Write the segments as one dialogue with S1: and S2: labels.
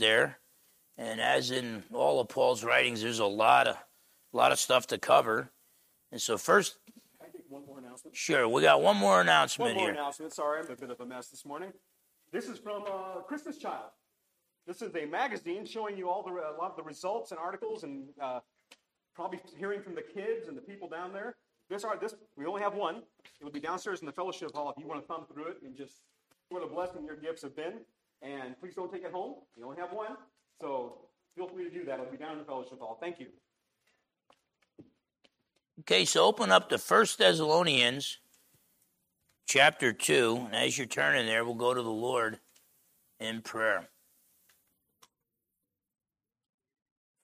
S1: there. And as in all of Paul's writings, there's a lot of a lot of stuff to cover. And so first,
S2: Can I take one more announcement?
S1: sure, we got one more announcement
S2: One more
S1: here.
S2: announcement. Sorry, I'm a bit of a mess this morning. This is from uh, Christmas Child. This is a magazine showing you all the a lot of the results and articles, and uh, probably hearing from the kids and the people down there. This are this we only have one. It will be downstairs in the fellowship hall if you want to thumb through it and just what a blessing your gifts have been. And please don't take it home. You only have one, so feel free to do that. It'll be down in the fellowship hall. Thank you.
S1: Okay, so open up to First Thessalonians chapter 2. And as you're turning there, we'll go to the Lord in prayer.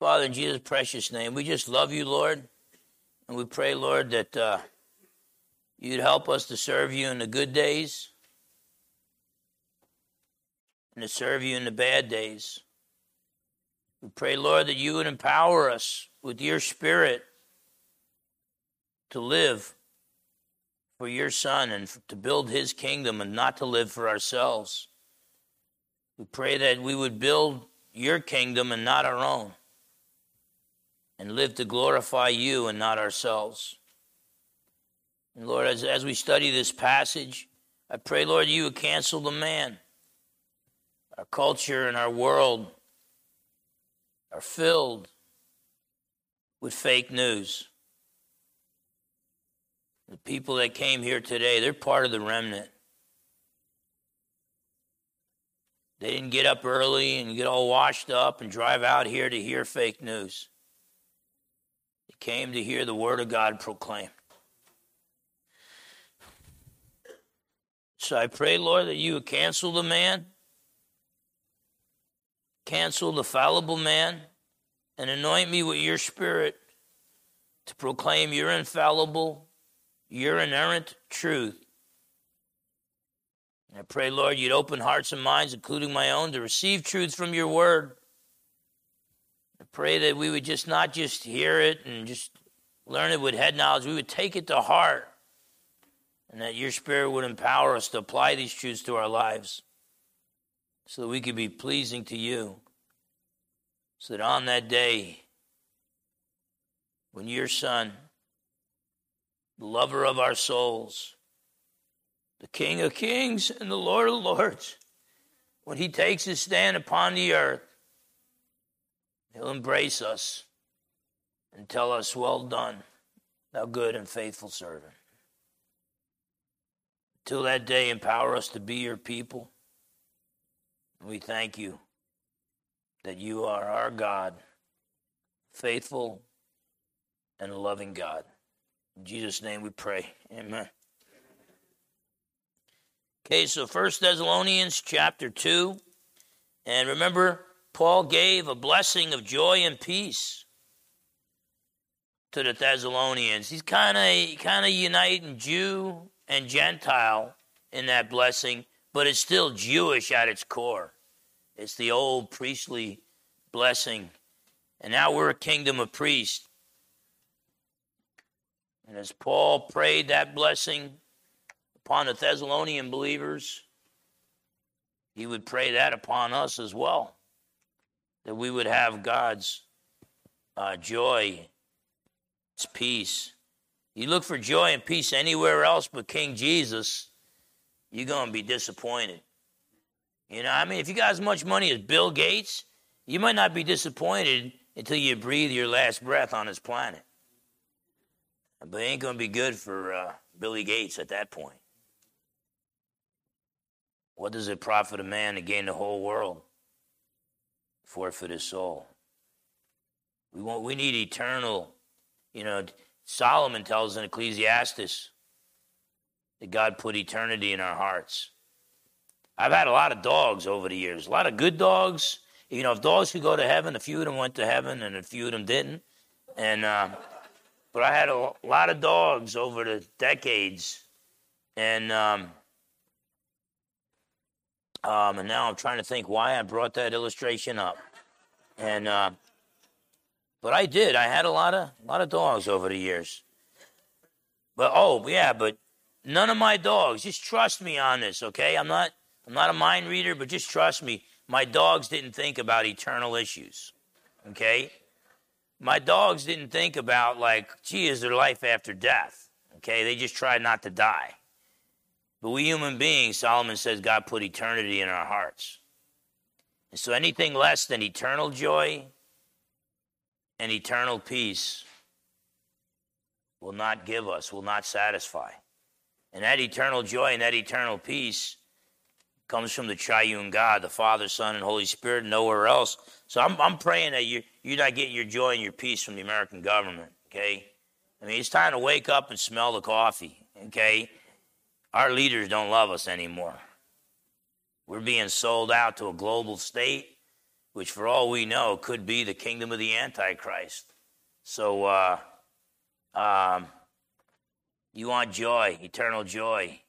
S1: Father, in Jesus' precious name, we just love you, Lord. And we pray, Lord, that uh, you'd help us to serve you in the good days and to serve you in the bad days. We pray, Lord, that you would empower us with your spirit to live for your son and to build his kingdom and not to live for ourselves. We pray that we would build your kingdom and not our own and live to glorify you and not ourselves. And Lord, as, as we study this passage, I pray, Lord, you would cancel the man. Our culture and our world are filled with fake news. The people that came here today, they're part of the remnant. They didn't get up early and get all washed up and drive out here to hear fake news. They came to hear the word of God proclaimed. So I pray, Lord, that you would cancel the man, cancel the fallible man, and anoint me with your spirit to proclaim your infallible, your inerrant truth. I pray, Lord, you'd open hearts and minds, including my own, to receive truth from your word. I pray that we would just not just hear it and just learn it with head knowledge, we would take it to heart, and that your spirit would empower us to apply these truths to our lives so that we could be pleasing to you. So that on that day, when your son, the lover of our souls, the King of kings and the Lord of lords, when he takes his stand upon the earth, he'll embrace us and tell us, Well done, thou good and faithful servant. Till that day, empower us to be your people. We thank you that you are our God, faithful and loving God. In Jesus' name we pray. Amen. Okay, so First Thessalonians chapter 2. And remember, Paul gave a blessing of joy and peace to the Thessalonians. He's kind of kind of uniting Jew and Gentile in that blessing, but it's still Jewish at its core. It's the old priestly blessing. And now we're a kingdom of priests. And as Paul prayed that blessing upon the Thessalonian believers, he would pray that upon us as well. That we would have God's uh, joy, its peace. You look for joy and peace anywhere else but King Jesus, you're going to be disappointed. You know, I mean, if you got as much money as Bill Gates, you might not be disappointed until you breathe your last breath on this planet. But it ain't going to be good for uh, Billy Gates at that point. What does it profit a man to gain the whole world, forfeit his soul? We want, we need eternal. You know, Solomon tells in Ecclesiastes that God put eternity in our hearts. I've had a lot of dogs over the years, a lot of good dogs. You know, if dogs could go to heaven, a few of them went to heaven, and a few of them didn't. And uh, but I had a lot of dogs over the decades, and um, um, and now I'm trying to think why I brought that illustration up. And uh, but I did. I had a lot of a lot of dogs over the years. But oh yeah, but none of my dogs. Just trust me on this, okay? I'm not I'm not a mind reader, but just trust me. my dogs didn't think about eternal issues. Okay? My dogs didn't think about, like, gee, is there life after death? Okay? They just tried not to die. But we human beings, Solomon says, God put eternity in our hearts. And so anything less than eternal joy and eternal peace will not give us, will not satisfy. And that eternal joy and that eternal peace comes from the triune God, the Father, Son, and Holy Spirit, nowhere else. So I'm, I'm praying that you, you're not getting your joy and your peace from the American government, okay? I mean, it's time to wake up and smell the coffee, okay? Our leaders don't love us anymore. We're being sold out to a global state, which, for all we know, could be the kingdom of the Antichrist. So, uh, um, you want joy, eternal joy.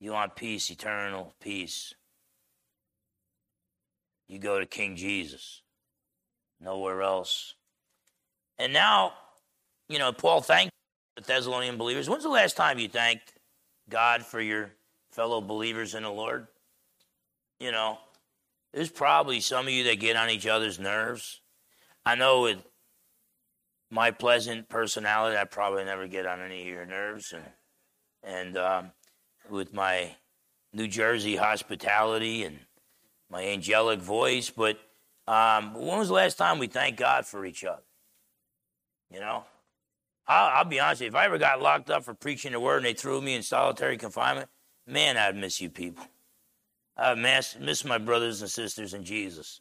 S1: You want peace, eternal peace. You go to King Jesus, nowhere else. And now, you know, Paul thanked the Thessalonian believers. When's the last time you thanked God for your fellow believers in the Lord? You know, there's probably some of you that get on each other's nerves. I know with my pleasant personality, I probably never get on any of your nerves, and and um, with my New Jersey hospitality and my angelic voice. But um, when was the last time we thanked God for each other? You know, I'll, I'll be honest. If I ever got locked up for preaching the word and they threw me in solitary confinement, man, I'd miss you people. I miss, miss my brothers and sisters in Jesus.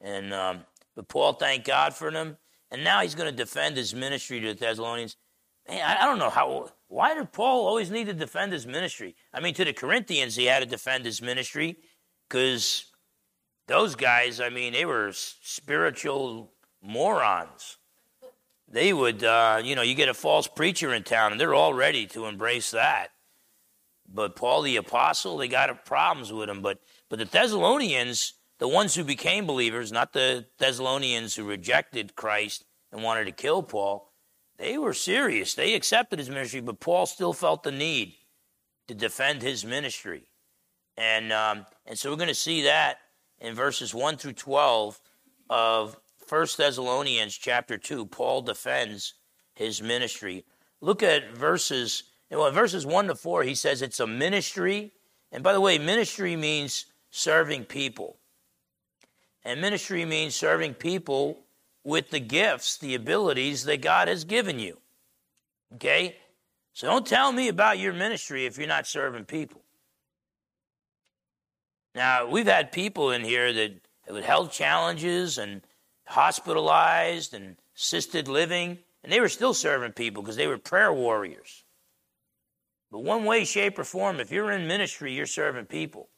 S1: And um, but Paul thanked God for them, and now he's going to defend his ministry to the Thessalonians. Man, I, I don't know how. Why did Paul always need to defend his ministry? I mean, to the Corinthians, he had to defend his ministry because those guys, I mean, they were spiritual morons. They would, uh, you know, you get a false preacher in town, and they're all ready to embrace that. But Paul the apostle, they got problems with him. But but the Thessalonians, the ones who became believers, not the Thessalonians who rejected Christ and wanted to kill Paul, they were serious. They accepted his ministry, but Paul still felt the need to defend his ministry. And, um, and so we're going to see that in verses 1 through 12 of 1 Thessalonians chapter 2. Paul defends his ministry. Look at verses, well, verses 1 to 4, he says it's a ministry. And by the way, ministry means serving people. And ministry means serving people with the gifts, the abilities that God has given you. Okay? So don't tell me about your ministry if you're not serving people. Now, we've had people in here that with health challenges and hospitalized and assisted living, and they were still serving people because they were prayer warriors. But one way, shape, or form, if you're in ministry, you're serving people.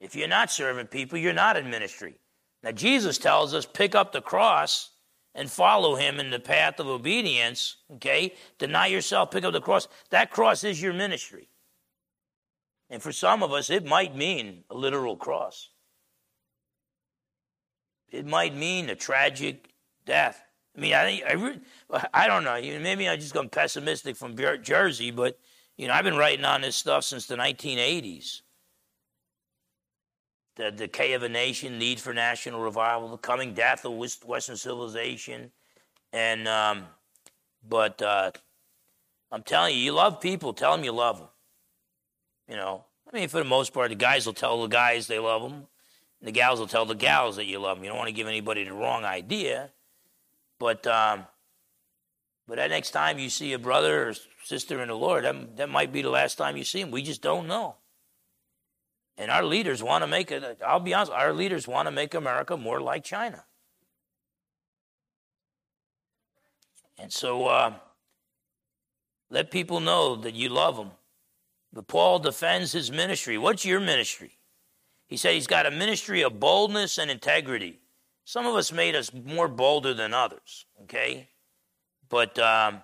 S1: If you're not serving people, you're not in ministry. Now, Jesus tells us pick up the cross and follow him in the path of obedience, okay? Deny yourself, pick up the cross. That cross is your ministry. And for some of us, it might mean a literal cross. It might mean a tragic death. I mean, I, I, I don't know. Maybe I'm just going pessimistic from Jersey, but you know, I've been writing on this stuff since the 1980s the decay of a nation, need for national revival, the coming death of Western civilization, and um, but uh, I'm telling you, you love people. Tell them you love them. You know, I mean, for the most part, the guys will tell the guys they love them, and the gals will tell the gals that you love them. You don't want to give anybody the wrong idea, but um, but that next time you see a brother or sister in the Lord, that, that might be the last time you see them. We just don't know. And our leaders want to make it, I'll be honest, our leaders want to make America more like China. And so uh, let people know that you love them. But Paul defends his ministry. What's your ministry? He said he's got a ministry of boldness and integrity. Some of us made us more bolder than others, okay? But, um,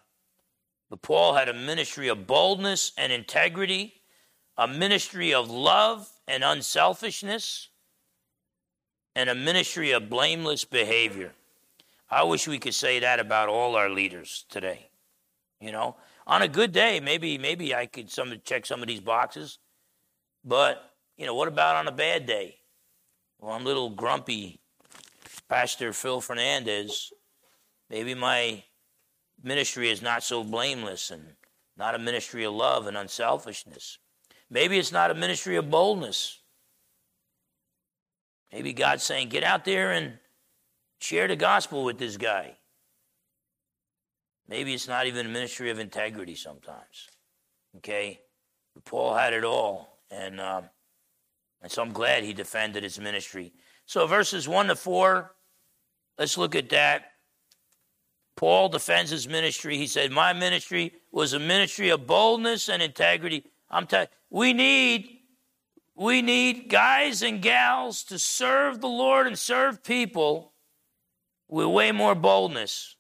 S1: but Paul had a ministry of boldness and integrity, a ministry of love and unselfishness, and a ministry of blameless behavior. I wish we could say that about all our leaders today. You know, on a good day, maybe maybe I could some check some of these boxes, but you know, what about on a bad day? Well, I'm a little grumpy, Pastor Phil Fernandes. Maybe my ministry is not so blameless and not a ministry of love and unselfishness. Maybe it's not a ministry of boldness. Maybe God's saying, get out there and share the gospel with this guy. Maybe it's not even a ministry of integrity sometimes. Okay? But Paul had it all. And, um, and so I'm glad he defended his ministry. So, verses 1 to 4, let's look at that. Paul defends his ministry. He said, My ministry was a ministry of boldness and integrity. I'm telling we need we need guys and gals to serve the Lord and serve people with way more boldness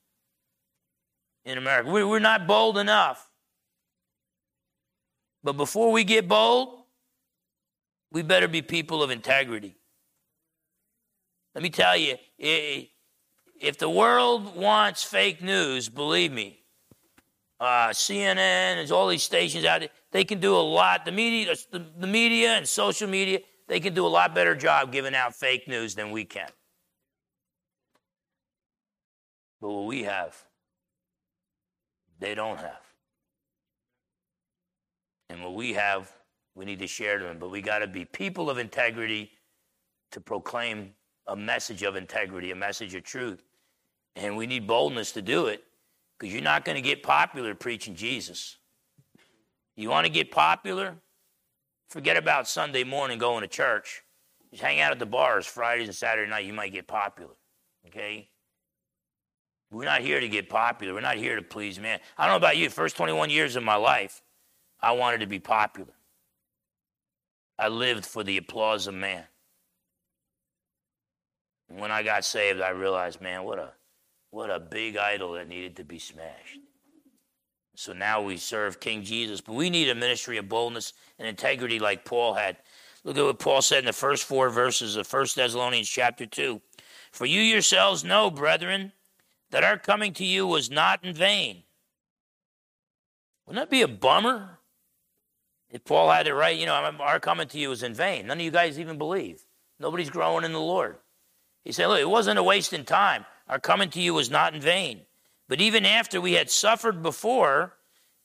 S1: in America. We're not bold enough. But before we get bold, we better be people of integrity. Let me tell you, if the world wants fake news, believe me, uh, CNN and all these stations out there, they can do a lot. The media, the, the media and social media, they can do a lot better job giving out fake news than we can. But what we have, they don't have. And what we have, we need to share to them. But we got to be people of integrity to proclaim a message of integrity, a message of truth. And we need boldness to do it because you're not going to get popular preaching Jesus. You want to get popular? Forget about Sunday morning going to church. Just hang out at the bars Fridays and Saturday night. You might get popular. Okay? We're not here to get popular. We're not here to please man. I don't know about you. First 21 years of my life, I wanted to be popular. I lived for the applause of man. When I got saved, I realized, man, what a what a big idol that needed to be smashed. So now we serve King Jesus, but we need a ministry of boldness and integrity like Paul had. Look at what Paul said in the first four verses of 1 Thessalonians chapter 2. For you yourselves know, brethren, that our coming to you was not in vain. Wouldn't that be a bummer? If Paul had it right, you know, our coming to you was in vain. None of you guys even believe. Nobody's growing in the Lord. He said, look, it wasn't a waste in time. Our coming to you was not in vain. But even after we had suffered before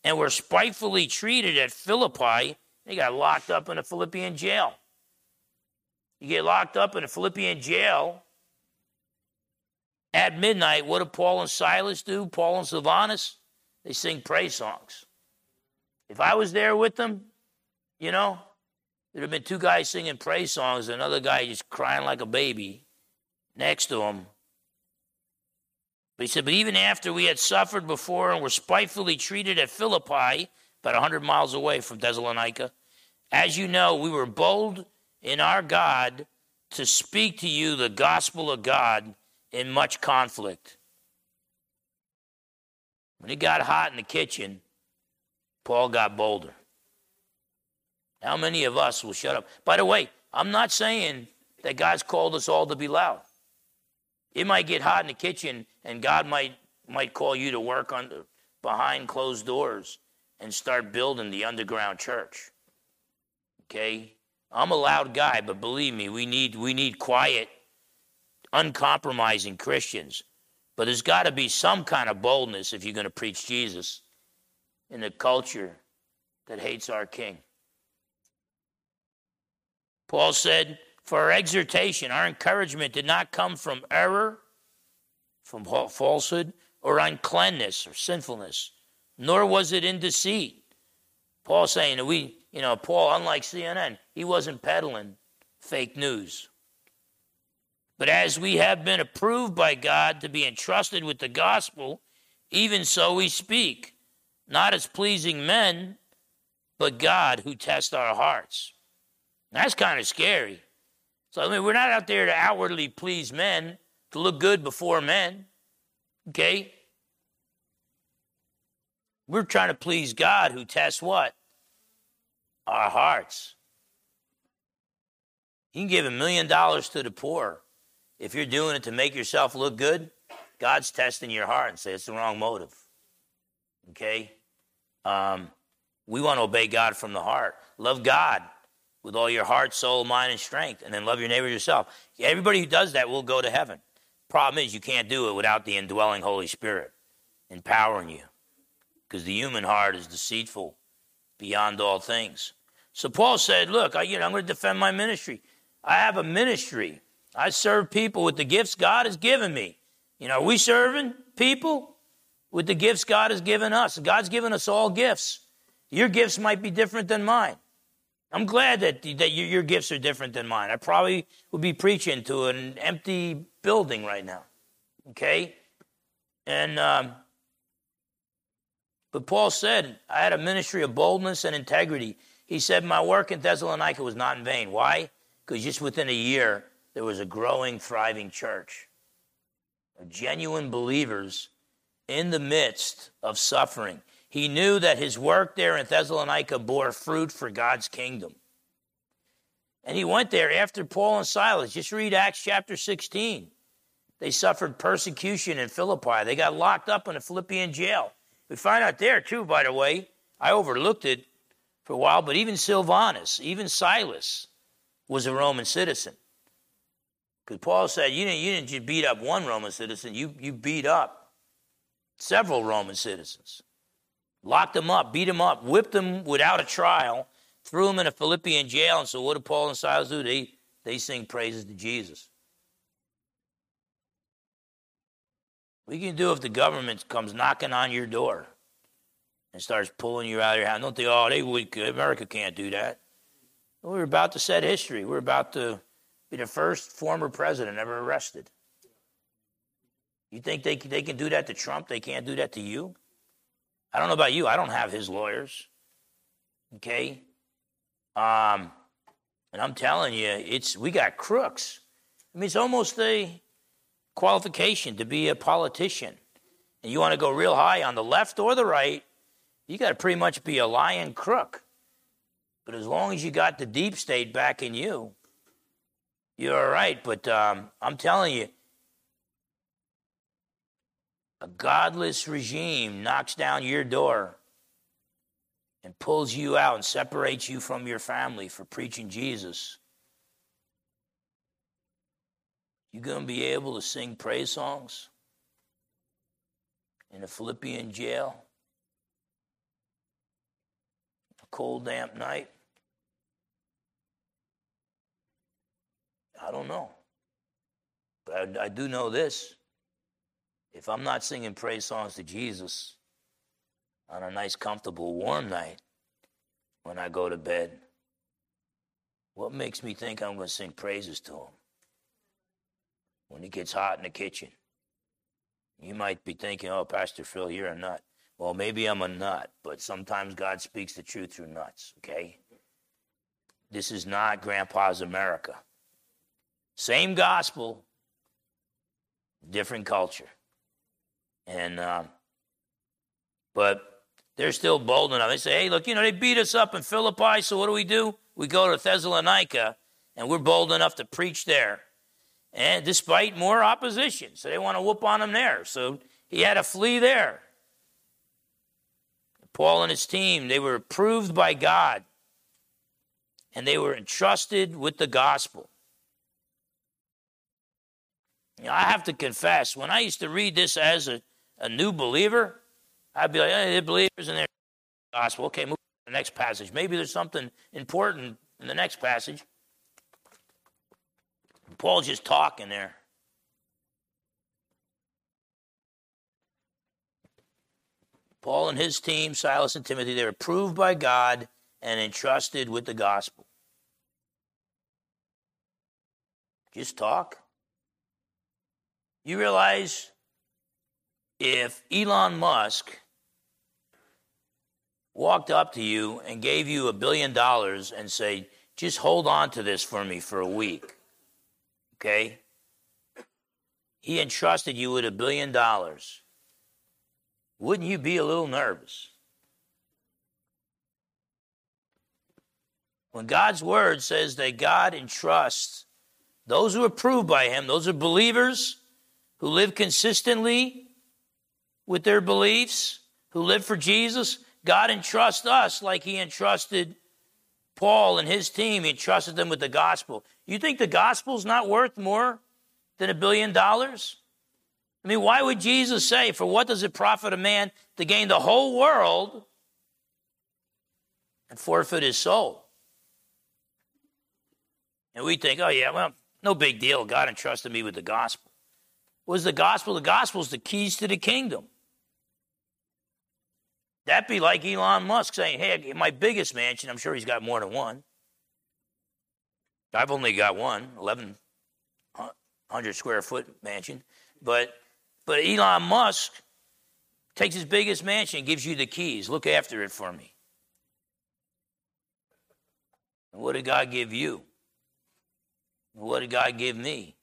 S1: and were spitefully treated at Philippi, they got locked up in a Philippian jail. You get locked up in a Philippian jail at midnight. What do Paul and Silas do? Paul and Silvanus? They sing praise songs. If I was there with them, you know, there'd have been two guys singing praise songs, another guy just crying like a baby next to him. But he said, But even after we had suffered before and were spitefully treated at Philippi, about 100 miles away from Thessalonica, as you know, we were bold in our God to speak to you the gospel of God in much conflict. When it got hot in the kitchen, Paul got bolder. How many of us will shut up? By the way, I'm not saying that God's called us all to be loud. It might get hot in the kitchen, and God might might call you to work on the, behind closed doors and start building the underground church. Okay, I'm a loud guy, but believe me, we need we need quiet, uncompromising Christians. But there's got to be some kind of boldness if you're going to preach Jesus in a culture that hates our King. Paul said, for our exhortation, our encouragement did not come from error, from falsehood, or uncleanness or sinfulness, nor was it in deceit. Paul saying that we, you know, Paul, unlike CNN, he wasn't peddling fake news. But as we have been approved by God to be entrusted with the gospel, even so we speak, not as pleasing men, but God who tests our hearts. That's kind of scary. So, I mean, we're not out there to outwardly please men, to look good before men. Okay? We're trying to please God who tests what? Our hearts. You can give a million dollars to the poor. If you're doing it to make yourself look good, God's testing your heart and say it's the wrong motive. Okay? Um, we want to obey God from the heart. Love God with all your heart, soul, mind, and strength, and then love your neighbor yourself. Everybody who does that will go to heaven. Problem is, you can't do it without the indwelling Holy Spirit empowering you, because the human heart is deceitful beyond all things. So Paul said, "Look, I, you know, I'm going to defend my ministry. I have a ministry. I serve people with the gifts God has given me. You know, are we serving people with the gifts God has given us? God's given us all gifts. Your gifts might be different than mine. I'm glad that, that your, gifts are different than mine. I probably would be preaching to an empty building right now. Okay? And, um, but Paul said, I had a ministry of boldness and integrity. He said, My work in Thessalonica was not in vain. Why? Because just within a year, there was a growing, thriving church of genuine believers in the midst of suffering. He knew that his work there in Thessalonica bore fruit for God's kingdom. And he went there after Paul and Silas. Just read Acts chapter 16. They suffered persecution in Philippi. They got locked up in a Philippian jail. We find out there, too, by the way, I overlooked it for a while, but even Silvanus, even Silas was a Roman citizen. Because Paul said, you didn't, you didn't just beat up one Roman citizen, you, you beat up several Roman citizens locked them up, beat them up, whipped them without a trial, threw them in a Philippian jail. And so, what do Paul and Silas do? They, they sing praises to Jesus. What you can do if the government comes knocking on your door and starts pulling you out of your house? Don't think, oh, they would, America can't do that. We're about to set history. We're about to be the first former president ever arrested. You think they, they can do that to Trump? They can't do that to you? I don't know about you. I don't have his lawyers. Okay? Um, and I'm telling you, it's we got crooks. I mean, it's almost a qualification to be a politician. And you want to go real high on the left or the right, you got to pretty much be a lying crook. But as long as you got the deep state backing you, you're all right. But um, I'm telling you, a godless regime knocks down your door and pulls you out and separates you from your family for preaching Jesus, you going to be able to sing praise songs in a Philippian jail? A cold, damp night? I don't know. But I, I do know this if I'm not singing praise songs to Jesus on a nice, comfortable, warm night when I go to bed, what makes me think I'm going to sing praises to him when it gets hot in the kitchen? You might be thinking, oh, Pastor Phil, you're a nut. Well, maybe I'm a nut, but sometimes God speaks the truth through nuts, okay? This is not Grandpa's America. Same gospel, different culture. And uh, but they're still bold enough. They say, hey, look, you know, they beat us up in Philippi, so what do we do? We go to Thessalonica, and we're bold enough to preach there. And despite more opposition, so they want to whoop on him there. So he had to flee there. Paul and his team, they were approved by God, and they were entrusted with the gospel. You know, I have to confess, when I used to read this as a a new believer, I'd be like, hey, believers in their gospel. Okay, move to the next passage. Maybe there's something important in the next passage. Paul's just talking there. Paul and his team, Silas and Timothy, they were approved by God and entrusted with the gospel. Just talk. You realize if Elon Musk walked up to you and gave you a billion dollars and say, just hold on to this for me for a week, okay? He entrusted you with a billion dollars. Wouldn't you be a little nervous? When God's word says that God entrusts those who are approved by Him, those are believers who live consistently with their beliefs, who live for Jesus, God entrusts us like He entrusted Paul and his team, he entrusted them with the gospel. You think the gospel's not worth more than a billion dollars? I mean, why would Jesus say, For what does it profit a man to gain the whole world and forfeit his soul? And we think, Oh, yeah, well, no big deal. God entrusted me with the gospel. What is the gospel? The gospel is the keys to the kingdom. That'd be like Elon Musk saying, Hey, my biggest mansion, I'm sure he's got more than one. I've only got one, 1,100 square foot mansion. But, but Elon Musk takes his biggest mansion gives you the keys. Look after it for me. And what did God give you? What did God give me?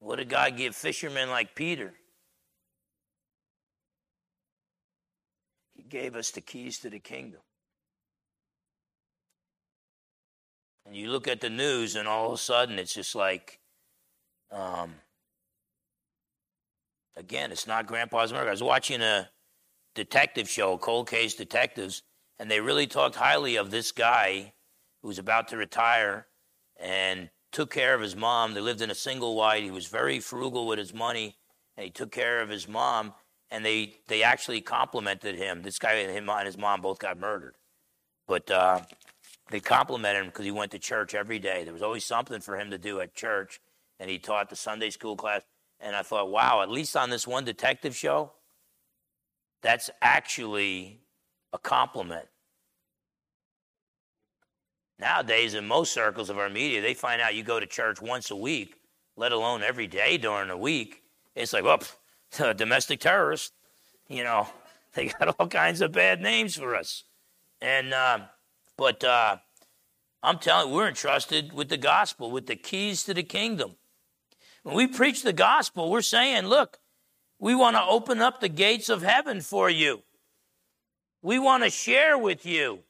S1: What did God give fishermen like Peter? Gave us the keys to the kingdom. And you look at the news, and all of a sudden, it's just like, um, again, it's not Grandpa's America. I was watching a detective show, Cold Case Detectives, and they really talked highly of this guy who was about to retire and took care of his mom. They lived in a single wide. He was very frugal with his money, and he took care of his mom. And they they actually complimented him. This guy and him and his mom both got murdered, but uh, they complimented him because he went to church every day. There was always something for him to do at church, and he taught the Sunday school class. And I thought, wow, at least on this one detective show, that's actually a compliment. Nowadays, in most circles of our media, they find out you go to church once a week, let alone every day during the week. It's like, well, domestic terrorists. You know, they got all kinds of bad names for us. And, uh, but uh, I'm telling you, we're entrusted with the gospel, with the keys to the kingdom. When we preach the gospel, we're saying, look, we want to open up the gates of heaven for you. We want to share with you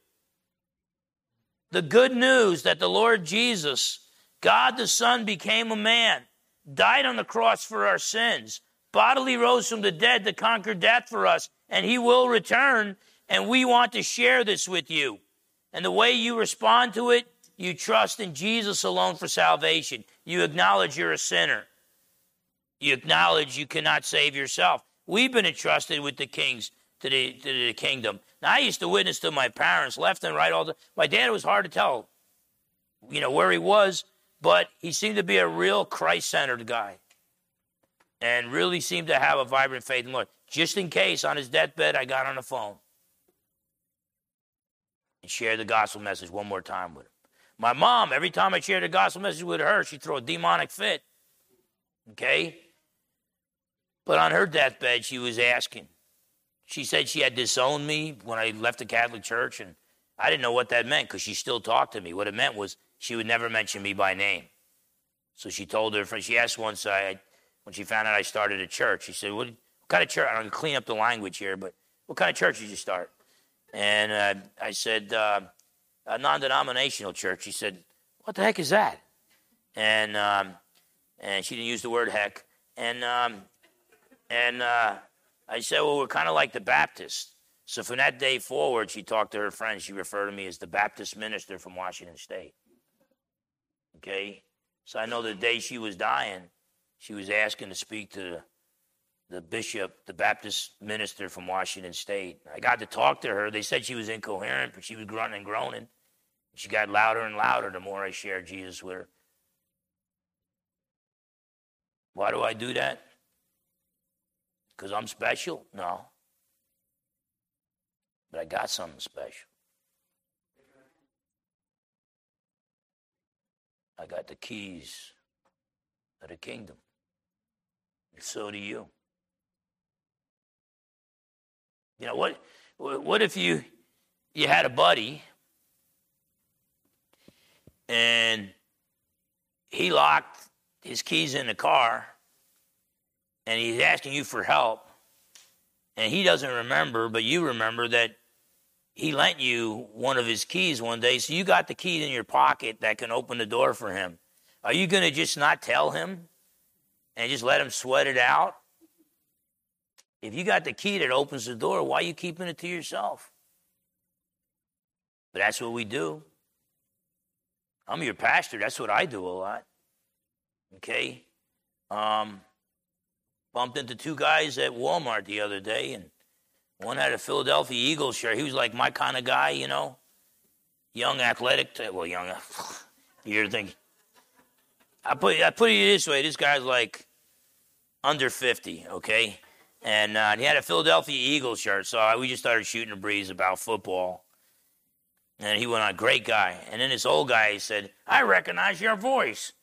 S1: the good news that the Lord Jesus, God the Son, became a man, died on the cross for our sins, bodily rose from the dead to conquer death for us, and he will return. And we want to share this with you. And the way you respond to it, you trust in Jesus alone for salvation. You acknowledge you're a sinner. You acknowledge you cannot save yourself. We've been entrusted with the kings to the, to the kingdom. Now, I used to witness to my parents left and right all the time. My dad was hard to tell, you know, where he was, but he seemed to be a real Christ centered guy and really seemed to have a vibrant faith in the Lord. Just in case on his deathbed, I got on the phone and shared the gospel message one more time with him. My mom, every time I shared the gospel message with her, she'd throw a demonic fit. Okay? But on her deathbed, she was asking, she said she had disowned me when I left the Catholic Church, and I didn't know what that meant because she still talked to me. What it meant was she would never mention me by name. So she told her friend, she asked once I, when she found out I started a church, she said, What, what kind of church? I'm going to clean up the language here, but what kind of church did you start? And uh, I said, uh, A non denominational church. She said, What the heck is that? And, um, and she didn't use the word heck. And, um, and, uh, I said, well, we're kind of like the Baptists. So from that day forward, she talked to her friends. She referred to me as the Baptist minister from Washington State. Okay? So I know the day she was dying, she was asking to speak to the, bishop, the Baptist minister from Washington State. I got to talk to her. They said she was incoherent, but she was grunting and groaning. She got louder and louder the more I shared Jesus with her. Why do I do that? Because I'm special? No. But I got something special. I got the keys of the kingdom. And so do you. You know what what if you you had a buddy and he locked his keys in the car and he's asking you for help, and he doesn't remember, but you remember that he lent you one of his keys one day, so you got the key in your pocket that can open the door for him. Are you going to just not tell him and just let him sweat it out? If you got the key that opens the door, why are you keeping it to yourself? But that's what we do. I'm your pastor. That's what I do a lot. Okay? Um, bumped into two guys at Walmart the other day, and one had a Philadelphia Eagles shirt. He was like my kind of guy, you know, young, athletic. Well, young. You're thinking. I put I put it this way: this guy's like under fifty, okay, and uh, he had a Philadelphia Eagles shirt. So we just started shooting a breeze about football. And he went on, great guy. And then this old guy said, I recognize your voice.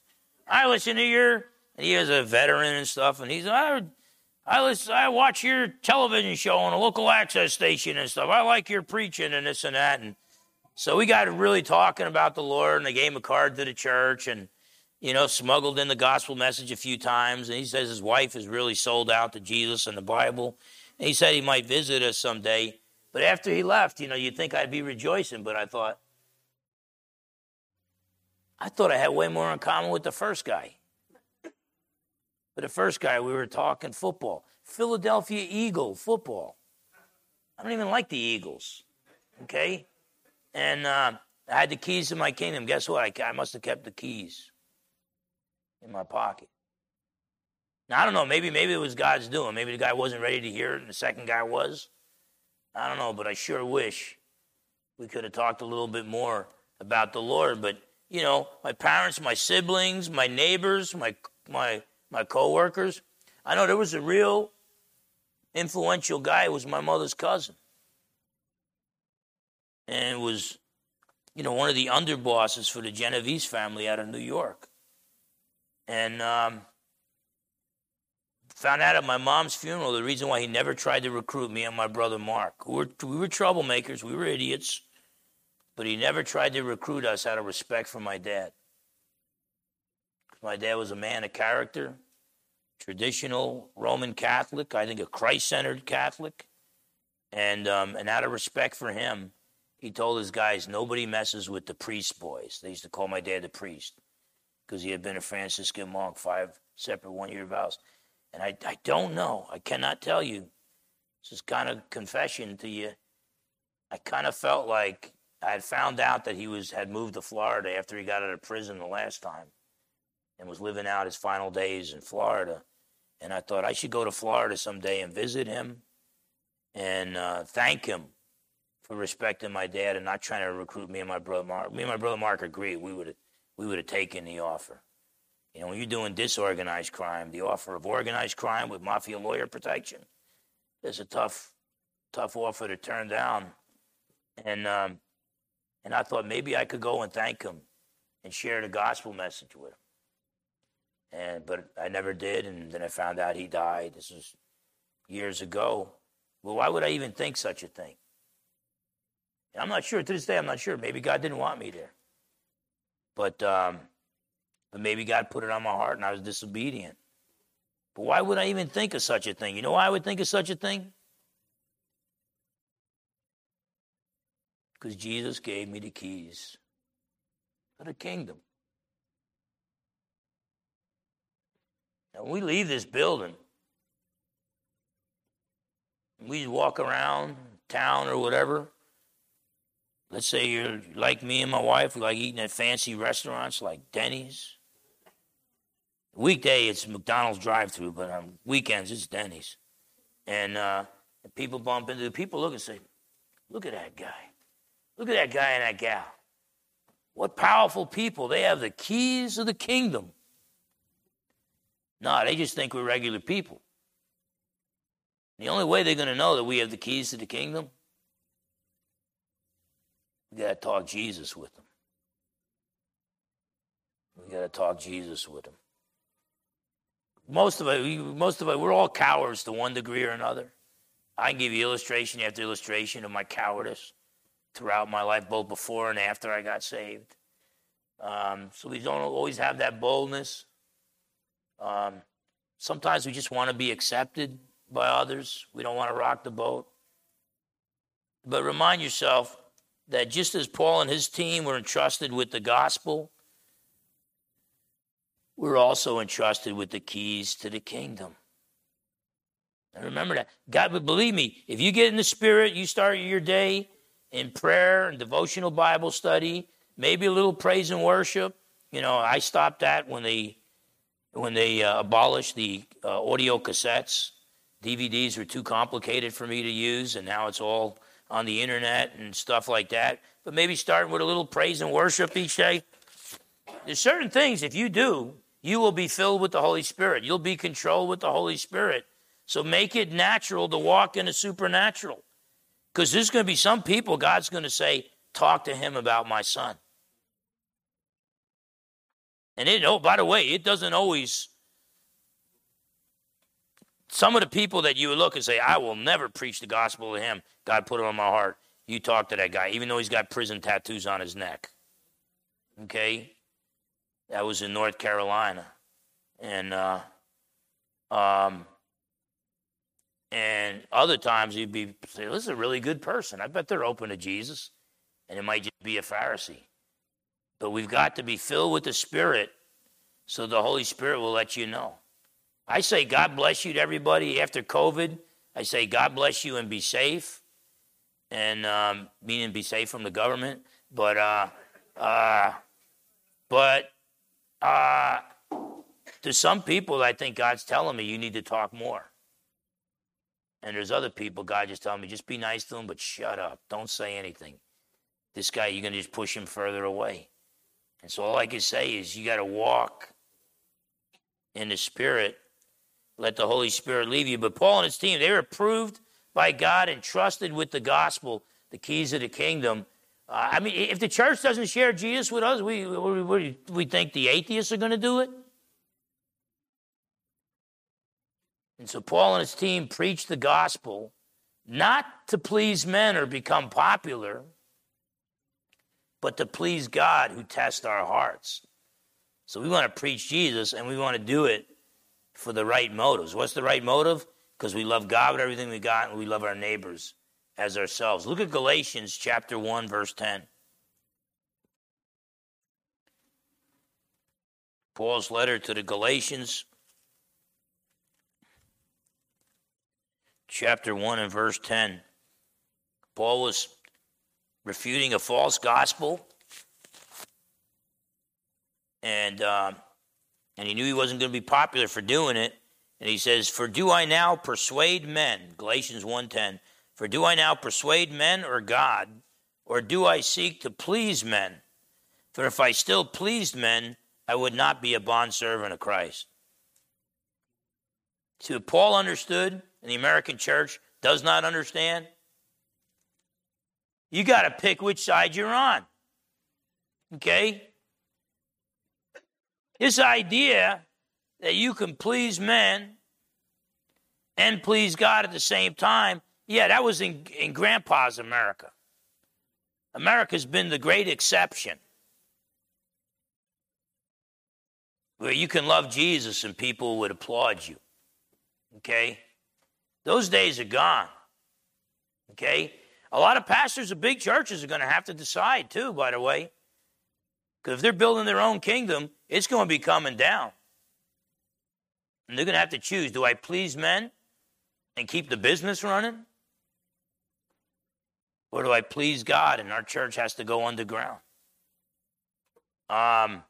S1: I listen to your, and he was a veteran and stuff. And he's, I, I listen, I watch your television show on a local access station and stuff. I like your preaching and this and that. And so we got really talking about the Lord, and they gave him a card to the church, and you know, smuggled in the gospel message a few times. And he says his wife is really sold out to Jesus and the Bible. And he said he might visit us someday. But after he left, you know, you'd think I'd be rejoicing, but I thought, I thought I had way more in common with the first guy. But the first guy, we were talking football. Philadelphia Eagle football. I don't even like the Eagles. Okay? And uh, I had the keys to my kingdom. Guess what? I, I must have kept the keys in my pocket. Now, I don't know. Maybe, maybe it was God's doing. Maybe the guy wasn't ready to hear it, and the second guy was. I don't know, but I sure wish we could have talked a little bit more about the Lord. But you know, my parents, my siblings, my neighbors, my my my coworkers. I know there was a real influential guy. It was my mother's cousin, and was, you know, one of the underbosses for the Genovese family out of New York. And um, Found out at my mom's funeral the reason why he never tried to recruit me and my brother Mark. We were, we were troublemakers, we were idiots, but he never tried to recruit us out of respect for my dad. My dad was a man of character, traditional Roman Catholic, I think a Christ centered Catholic. And, um, and out of respect for him, he told his guys, nobody messes with the priest boys. They used to call my dad the priest because he had been a Franciscan monk, five separate one year vows. And I, I don't know. I cannot tell you. This is kind of confession to you. I kind of felt like I had found out that he was had moved to Florida after he got out of prison the last time and was living out his final days in Florida. And I thought I should go to Florida someday and visit him and uh, thank him for respecting my dad and not trying to recruit me and my brother Mark. Me and my brother Mark agreed we would we would have taken the offer. You know, when you're doing disorganized crime, the offer of organized crime with mafia lawyer protection is a tough, tough offer to turn down. And um, and I thought maybe I could go and thank him and share the gospel message with him. And but I never did, and then I found out he died. This was years ago. Well, why would I even think such a thing? I'm not sure. To this day, I'm not sure. Maybe God didn't want me there. But um, but maybe God put it on my heart and I was disobedient. But why would I even think of such a thing? You know why I would think of such a thing? Because Jesus gave me the keys to the kingdom. Now, when we leave this building, we walk around town or whatever, let's say you're like me and my wife, we like eating at fancy restaurants like Denny's, Weekday, it's McDonald's drive-through, but on weekends, it's Denny's. And, uh, people bump into the people look and say, "Look at that guy! Look at that guy and that gal! What powerful people! They have the keys of the kingdom." No, they just think we're regular people. The only way they're going to know that we have the keys to the kingdom, we got to talk Jesus with them. We got to talk Jesus with them most of it, we, most of it, we're all cowards to one degree or another. I can give you illustration after illustration of my cowardice throughout my life, both before and after I got saved. Um, so we don't always have that boldness. Um, sometimes we just want to be accepted by others. We don't want to rock the boat. But remind yourself that just as Paul and his team were entrusted with the gospel, we're also entrusted with the keys to the kingdom. And remember that. God, but believe me, if you get in the spirit, you start your day in prayer and devotional Bible study, maybe a little praise and worship. You know, I stopped that when they when they uh, abolished the uh, audio cassettes. DVDs were too complicated for me to use, and now it's all on the internet and stuff like that. But maybe starting with a little praise and worship each day. There's certain things, if you do, you will be filled with the Holy Spirit. You'll be controlled with the Holy Spirit. So make it natural to walk in the supernatural. Because there's going to be some people God's going to say, Talk to him about my son. And it, oh, by the way, it doesn't always. Some of the people that you look and say, I will never preach the gospel to him, God put it on my heart. You talk to that guy, even though he's got prison tattoos on his neck. Okay? That was in North Carolina. And, uh, um, and other times you'd be say, this is a really good person. I bet they're open to Jesus. And it might just be a Pharisee. But we've got to be filled with the Spirit so the Holy Spirit will let you know. I say, God bless you to everybody after COVID. I say, God bless you and be safe. And um, meaning be safe from the government. But, uh, uh, but uh, to some people, I think God's telling me you need to talk more. And there's other people, God just telling me, just be nice to them, but shut up. Don't say anything. This guy, you're to just push him further away. And so all I can say is you got to walk in the Spirit. Let the Holy Spirit leave you. But Paul and his team, they were approved by God and trusted with the gospel, the keys of the kingdom. Uh, I mean, if the church doesn't share Jesus with us, we, we, we think the atheists are going to do it? And so Paul and his team preached the gospel not to please men or become popular, but to please God who tests our hearts. So we want to preach Jesus and we want to do it for the right motives. What's the right motive? Because we love God with everything we got and we love our neighbors as ourselves. Look at Galatians chapter 1 verse 10. Paul's letter to the Galatians chapter 1 and verse 10. Paul was refuting a false gospel. And, uh, and he knew he wasn't going to be popular for doing it. And he says, For do I now persuade men, Galatians 1.10, for do I now persuade men or God, or do I seek to please men? For if I still pleased men, I would not be a bondservant of Christ. See what Paul understood and the American church does not understand? You got to pick which side you're on. Okay? This idea that you can please men and please God at the same time, yeah, that was in, in Grandpa's America. America's been the great exception where you can love Jesus and people would applaud you. Okay? Those days are gone. Okay? A lot of pastors of big churches are going to have to decide, too, by the way. Because if they're building their own kingdom, it's going to be coming down. And they're going to have to choose do I please men and keep the business running? Or do I please God and our church has to go underground? Um,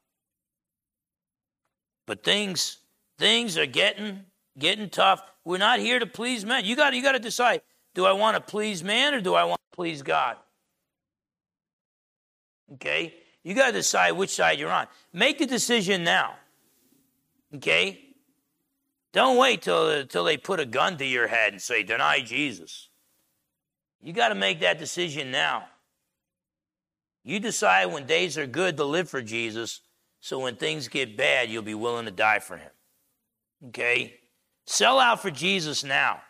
S1: but things things are getting getting tough. We're not here to please men. You got you got to decide: do I want to please man or do I want to please God? Okay, you got to decide which side you're on. Make a decision now. Okay, don't wait till till they put a gun to your head and say deny Jesus. You got to make that decision now. You decide when days are good to live for Jesus, so when things get bad, you'll be willing to die for him. Okay? Sell out for Jesus now.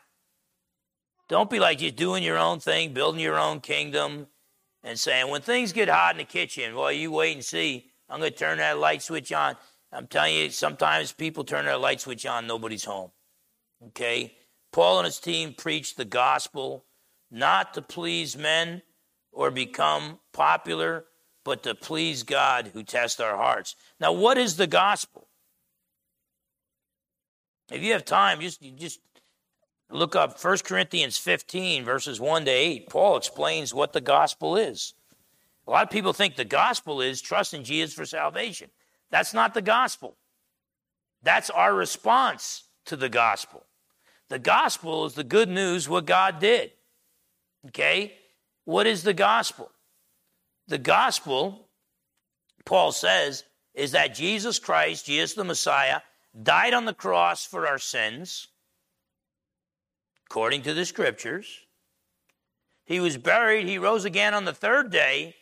S1: Don't be like you're doing your own thing, building your own kingdom, and saying, when things get hot in the kitchen, well, you wait and see. I'm going to turn that light switch on. I'm telling you, sometimes people turn their light switch on, nobody's home. Okay? Paul and his team preached the gospel not to please men or become popular, but to please God who tests our hearts. Now, what is the gospel? If you have time, just just Look up 1 Corinthians 15, verses 1 to 8. Paul explains what the gospel is. A lot of people think the gospel is trust in Jesus for salvation. That's not the gospel. That's our response to the gospel. The gospel is the good news, what God did. Okay? What is the gospel? The gospel, Paul says, is that Jesus Christ, Jesus the Messiah, died on the cross for our sins, according to the scriptures. He was buried, he rose again on the third day,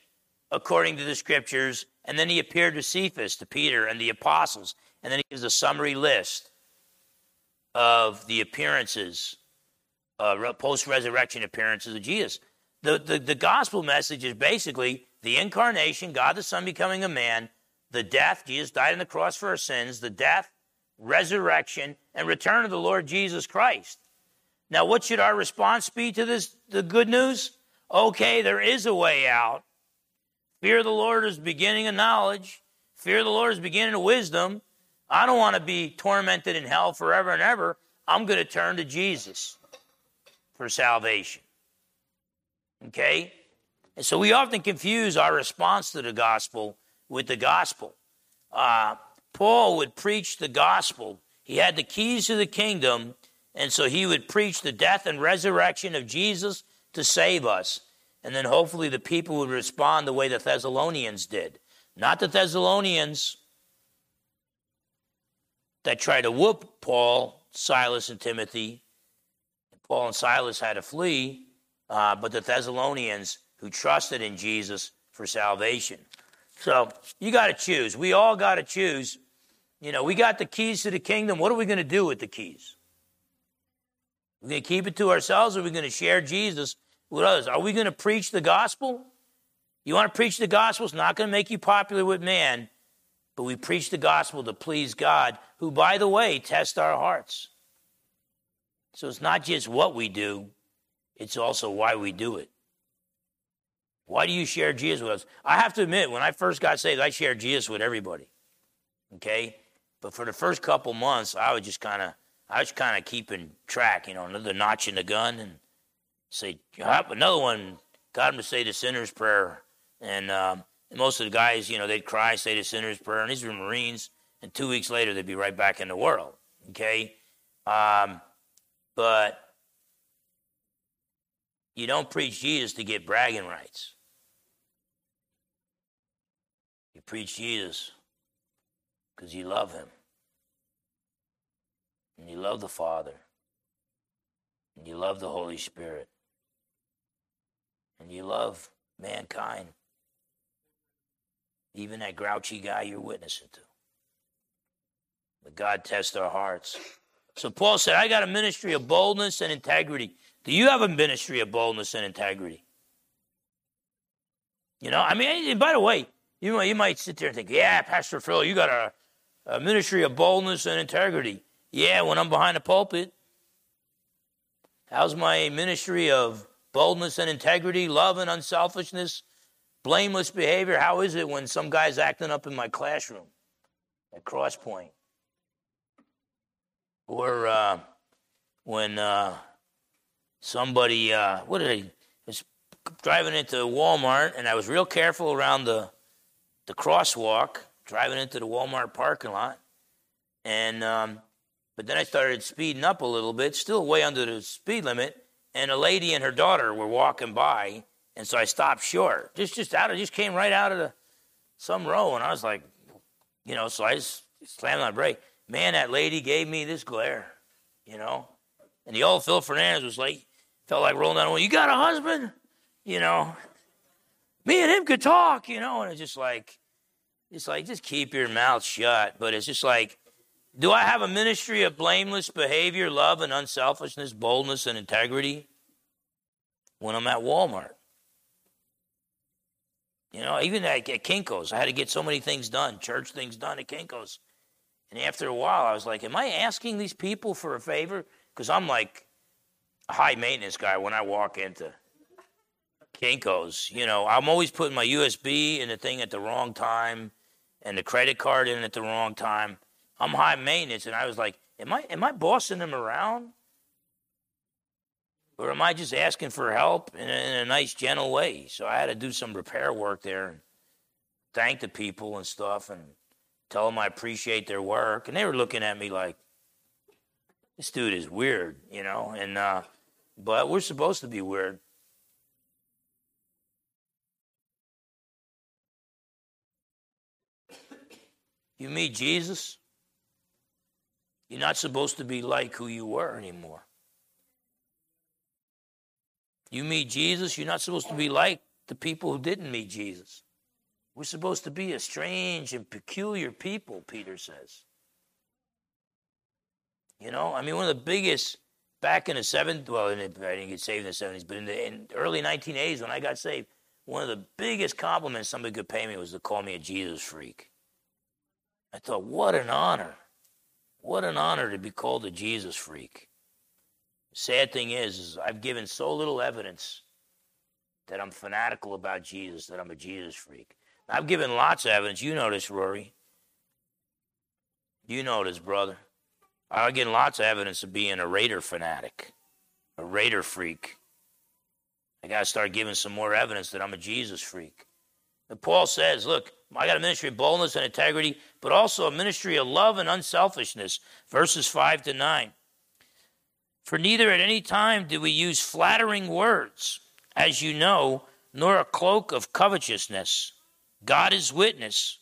S1: according to the scriptures, and then he appeared to Cephas, to Peter, and the apostles. And then he gives a summary list of the appearances, uh, post resurrection appearances of Jesus. The, the, the gospel message is basically the incarnation, God the Son becoming a man, the death, Jesus died on the cross for our sins, the death, resurrection, and return of the Lord Jesus Christ. Now, what should our response be to this, the good news? Okay, there is a way out. Fear of the Lord is beginning of knowledge. Fear of the Lord is beginning of wisdom. I don't want to be tormented in hell forever and ever. I'm going to turn to Jesus for salvation. Okay? And so we often confuse our response to the gospel with the gospel. Uh, Paul would preach the gospel. He had the keys to the kingdom, and so he would preach the death and resurrection of Jesus to save us. And then hopefully the people would respond the way the Thessalonians did. Not the Thessalonians that tried to whoop Paul, Silas, and Timothy. Paul and Silas had to flee, uh, but the Thessalonians who trusted in Jesus for salvation. So you got to choose. We all got to choose. You know, we got the keys to the kingdom. What are we going to do with the keys? We're going to keep it to ourselves or are we going to share Jesus with others? Are we going to preach the gospel? You want to preach the gospel? It's not going to make you popular with man, but we preach the gospel to please God, who, by the way, tests our hearts. So it's not just what we do, it's also why we do it. Why do you share Jesus with us? I have to admit, when I first got saved, I shared Jesus with everybody. Okay? But for the first couple months, I was just kind of, I was kind of keeping track, you know, another notch in the gun and say, another one, got him to say the sinner's prayer. And, um, and most of the guys, you know, they'd cry, say the sinner's prayer. And these were Marines. And two weeks later, they'd be right back in the world. Okay? Um, but you don't preach Jesus to get bragging rights. You preach Jesus because you love him. And you love the Father. And you love the Holy Spirit. And you love mankind. Even that grouchy guy you're witnessing to. But God tests our hearts. So Paul said, I got a ministry of boldness and integrity. Do you have a ministry of boldness and integrity? You know, I mean, by the way, you might, you might sit there and think, yeah, Pastor Phil, you got a, a ministry of boldness and integrity. Yeah, when I'm behind the pulpit. How's my ministry of boldness and integrity, love and unselfishness, blameless behavior? How is it when some guy's acting up in my classroom at Cross Point? Or uh, when uh, somebody, uh, what did I, was driving into Walmart and I was real careful around the, the crosswalk, driving into the Walmart parking lot. And, um, but then I started speeding up a little bit, still way under the speed limit. And a lady and her daughter were walking by. And so I stopped short. Just, just out of, just came right out of the, some row. And I was like, you know, so I just slammed on the brake. Man, that lady gave me this glare, you know. And the old Phil Fernandes was like, felt like rolling down. You got a husband? You know, me and him could talk, you know. And it's just like, it's like, just keep your mouth shut. But it's just like, do I have a ministry of blameless behavior, love and unselfishness, boldness and integrity when I'm at Walmart? You know, even at, Kinko's, I had to get so many things done, church things done at Kinko's. And after a while, I was like, am I asking these people for a favor? Because I'm like a high maintenance guy when I walk into Kinko's. You know, I'm always putting my USB in the thing at the wrong time and the credit card in at the wrong time. I'm high maintenance, and I was like, am I am I bossing them around? Or am I just asking for help in a, in a nice, gentle way? So I had to do some repair work there and thank the people and stuff and tell them I appreciate their work. And they were looking at me like, this dude is weird, you know? And, uh, but we're supposed to be weird. You meet Jesus, you're not supposed to be like who you were anymore. You meet Jesus, you're not supposed to be like the people who didn't meet Jesus. We're supposed to be a strange and peculiar people, Peter says. You know, I mean, one of the biggest back in the 70s, well, I didn't get saved in the 70s, but in the in early 1980s when I got saved, one of the biggest compliments somebody could pay me was to call me a Jesus freak. I thought, what an honor. What an honor to be called a Jesus freak. Sad thing is, is I've given so little evidence that I'm fanatical about Jesus, that I'm a Jesus freak. I've given lots of evidence. You know this, Rory. You know this, brother. I've given lots of evidence of being a Raider fanatic, a Raider freak. I got to start giving some more evidence that I'm a Jesus freak. And Paul says, look, I got a ministry of boldness and integrity, but also a ministry of love and unselfishness. Verses 5 to 9. For neither at any time do we use flattering words, as you know, nor a cloak of covetousness. God is witness.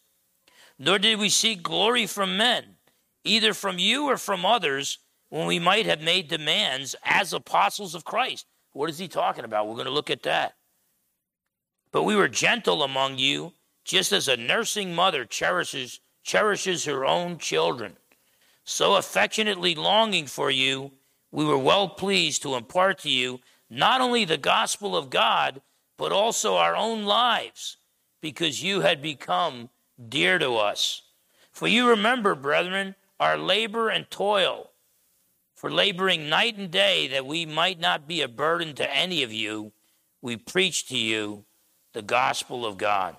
S1: Nor did we seek glory from men, either from you or from others, when we might have made demands as apostles of Christ. What is he talking about? We're going to look at that. But we were gentle among you just as a nursing mother cherishes, cherishes her own children. So affectionately longing for you, we were well pleased to impart to you not only the gospel of God, but also our own lives, because you had become dear to us. For you remember, brethren, our labor and toil, for laboring night and day that we might not be a burden to any of you, we preach to you the gospel of God.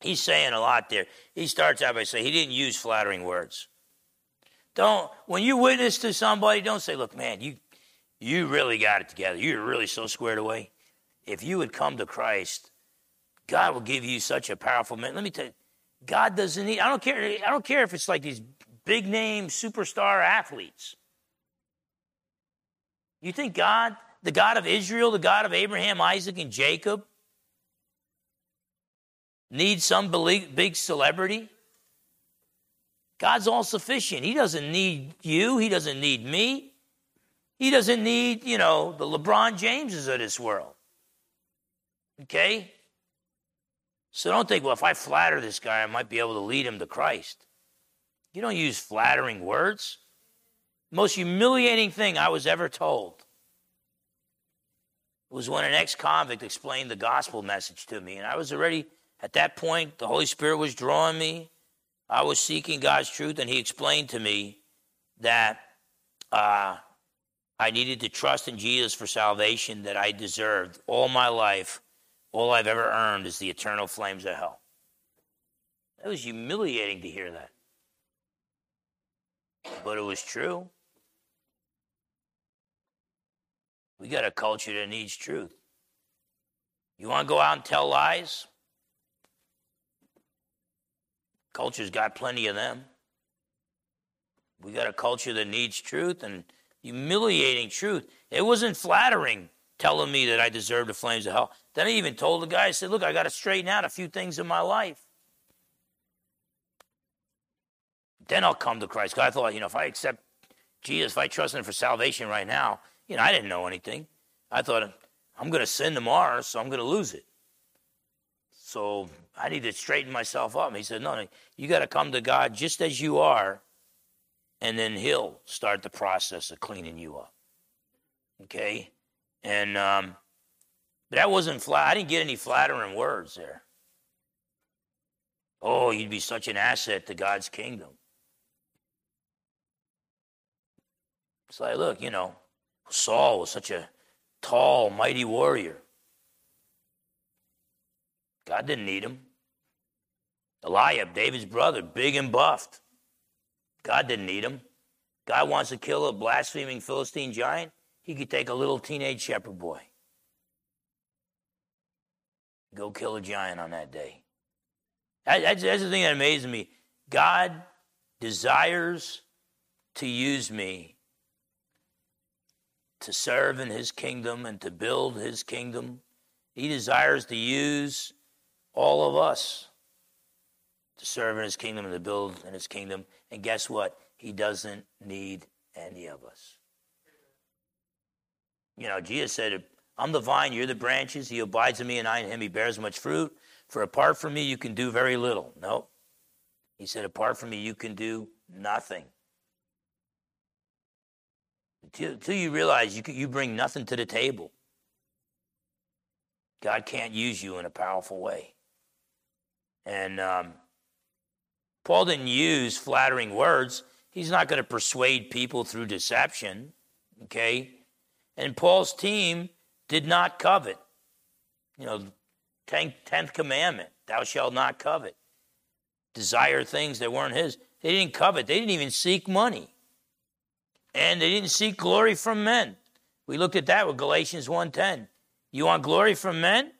S1: He's saying a lot there. He starts out by saying he didn't use flattering words. Don't when you witness to somebody, don't say, "Look, man, you you really got it together. You're really so squared away." If you would come to Christ, God will give you such a powerful man. Let me tell you, God doesn't need. I don't care. I don't care if it's like these big name superstar athletes. You think God, the God of Israel, the God of Abraham, Isaac, and Jacob, need some big celebrity. God's all sufficient. He doesn't need you. He doesn't need me. He doesn't need, you know, the LeBron Jameses of this world. Okay? So don't think, well, if I flatter this guy, I might be able to lead him to Christ. You don't use flattering words. Most humiliating thing I was ever told was when an ex convict explained the gospel message to me, and I was already at that point, the Holy Spirit was drawing me. I was seeking God's truth, and He explained to me that uh, I needed to trust in Jesus for salvation that I deserved all my life. All I've ever earned is the eternal flames of hell. It was humiliating to hear that. But it was true. We got a culture that needs truth. You want to go out and tell lies? Culture's got plenty of them. We got a culture that needs truth and humiliating truth. It wasn't flattering telling me that I deserved the flames of hell. Then I even told the guy, I said, Look, I got to straighten out a few things in my life. Then I'll come to Christ. I thought, you know, if I accept Jesus, if I trust Him for salvation right now, you know, I didn't know anything. I thought, I'm going to sin tomorrow, so I'm going to lose it. So I need to straighten myself up. He said, No, no, you got to come to God just as you are, and then He'll start the process of cleaning you up. Okay? And, um, but that wasn't flat. I didn't get any flattering words there. Oh, you'd be such an asset to God's kingdom. It's like, look, you know, Saul was such a tall, mighty warrior. God didn't need him. Eliab, David's brother, big and buffed. God didn't need him. God wants to kill a blaspheming Philistine giant. he could take a little teenage shepherd boy, go kill a giant on that day. That's, that's the thing that amazes me. God desires to use me to serve in his kingdom and to build his kingdom. He desires to use all of us to serve in his kingdom and to build in his kingdom. And guess what? He doesn't need any of us. You know, Jesus said, I'm the vine, you're the branches. He abides in me and I in him. He bears much fruit. For apart from me, you can do very little. No. He said, apart from me, you can do nothing. Until, you realize you, you bring nothing to the table, God can't use you in a powerful way. And um, Paul didn't use flattering words. He's not going to persuade people through deception. Okay? And Paul's team did not covet. You know, tenth commandment, thou shalt not covet. Desire things that weren't his. They didn't covet. They didn't even seek money. And they didn't seek glory from men. We looked at that with Galatians 1:10. You want glory from men?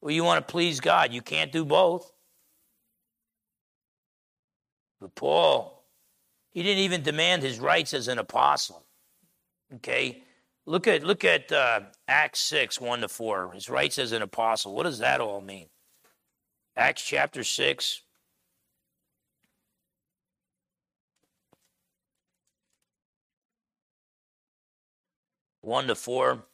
S1: Or you want to please God? You can't do both. But Paul, he didn't even demand his rights as an apostle. Okay? Look at look at uh, Acts 6, 1 to 4. His rights as an apostle. What does that all mean? Acts chapter 6, 1 to 4.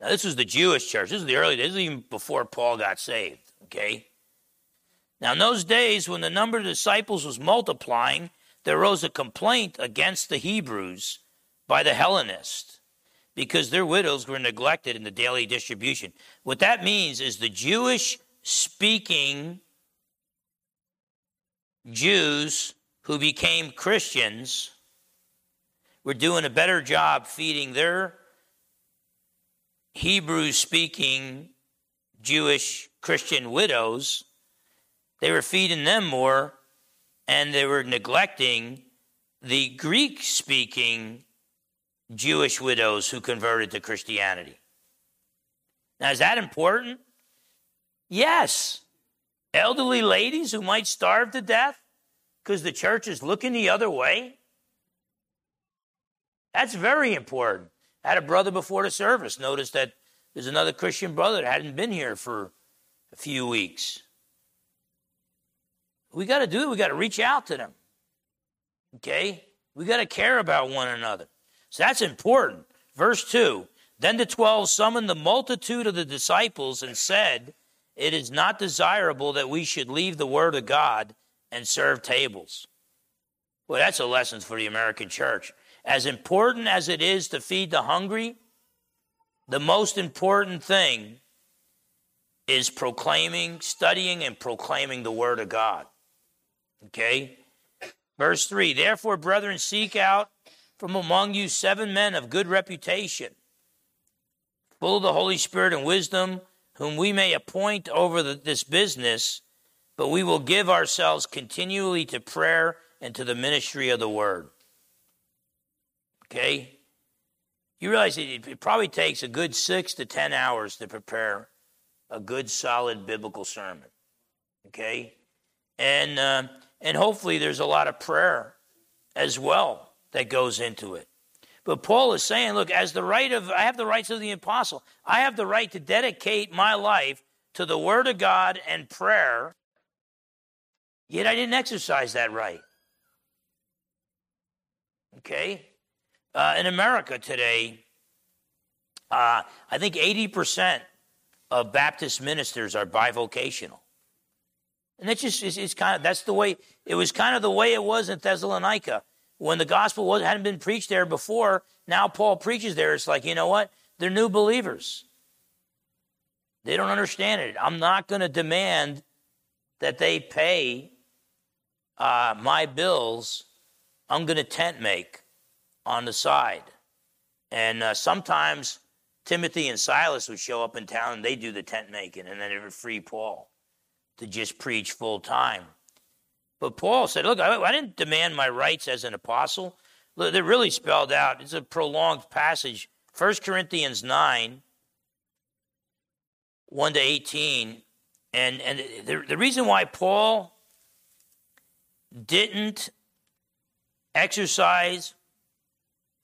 S1: Now, this was the Jewish church. This is the early days. This is even before Paul got saved, okay? Now, in those days, when the number of disciples was multiplying, there arose a complaint against the Hebrews by the Hellenists because their widows were neglected in the daily distribution. What that means is the Jewish speaking Jews who became Christians were doing a better job feeding their Hebrew speaking Jewish Christian widows. They were feeding them more and they were neglecting the Greek speaking Jewish widows who converted to Christianity. Now, is that important? Yes. Elderly ladies who might starve to death because the church is looking the other way. That's very important. I had a brother before the service notice that there's another Christian brother that hadn't been here for a few weeks. We got to do it. We got to reach out to them. Okay? We got to care about one another. So that's important. Verse 2 Then the twelve summoned the multitude of the disciples and said, It is not desirable that we should leave the word of God and serve tables. Well, that's a lesson for the American church. As important as it is to feed the hungry, the most important thing is proclaiming, studying, and proclaiming the Word of God. Okay? Verse 3 Therefore, brethren, seek out from among you seven men of good reputation, full of the Holy Spirit and wisdom, whom we may appoint over the, this business, but we will give ourselves continually to prayer and to the ministry of the Word. Okay? You realize it, probably takes a good six to 10 hours to prepare a good, solid biblical sermon. Okay? And, uh, and hopefully there's a lot of prayer as well that goes into it. But Paul is saying, look, as the right of, I have the rights of the apostle. I have the right to dedicate my life to the word of God and prayer, yet I didn't exercise that right. Okay? Uh, in America today, uh, I think 80% of Baptist ministers are bivocational. And that's just, it's, it's, kind of, that's the way, it was kind of the way it was in Thessalonica. When the gospel was, hadn't been preached there before, now Paul preaches there. It's like, you know what? They're new believers. They don't understand it. I'm not going to demand that they pay uh, my bills. I'm going to tent make on the side. And uh, sometimes Timothy and Silas would show up in town and they do the tent making, and then it would free Paul to just preach full time. But Paul said, Look, I, I didn't demand my rights as an apostle. they're really spelled out. It's a prolonged passage. 1 Corinthians 9, 1 to 18. And, and the, the reason why Paul didn't exercise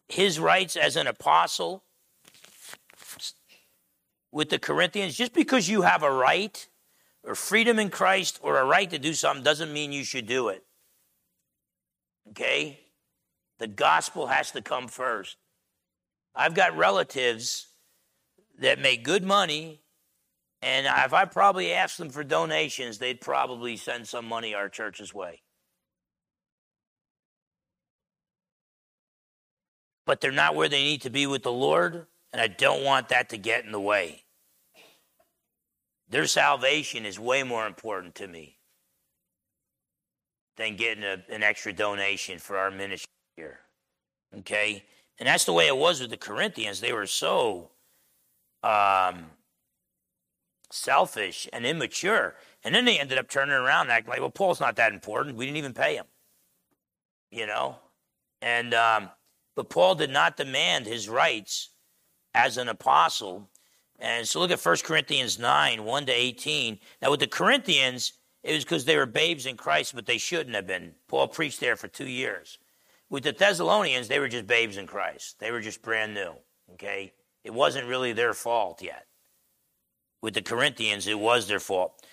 S1: his rights as an apostle with the Corinthians, just because you have a right or freedom in Christ or a right to do something doesn't mean you should do it. Okay? The gospel has to come first. I've got relatives that make good money, and if I probably asked them for donations, they'd probably send some money our church's way. But they're not where they need to be with the Lord, and I don't want that to get in the way. Their salvation is way more important to me than getting a, an extra donation for our ministry here. Okay? And that's the way it was with the Corinthians. They were so um, selfish and immature. And then they ended up turning around and acting like, well, Paul's not that important. We didn't even pay him. You know? And, um, but Paul did not demand his rights as an apostle. And so look at 1 Corinthians 9, 1 to 18. Now, with the Corinthians, it was because they were babes in Christ, but they shouldn't have been. Paul preached there for two years. With the Thessalonians, they were just babes in Christ. They were just brand new. Okay? It wasn't really their fault yet. With the Corinthians, it was their fault.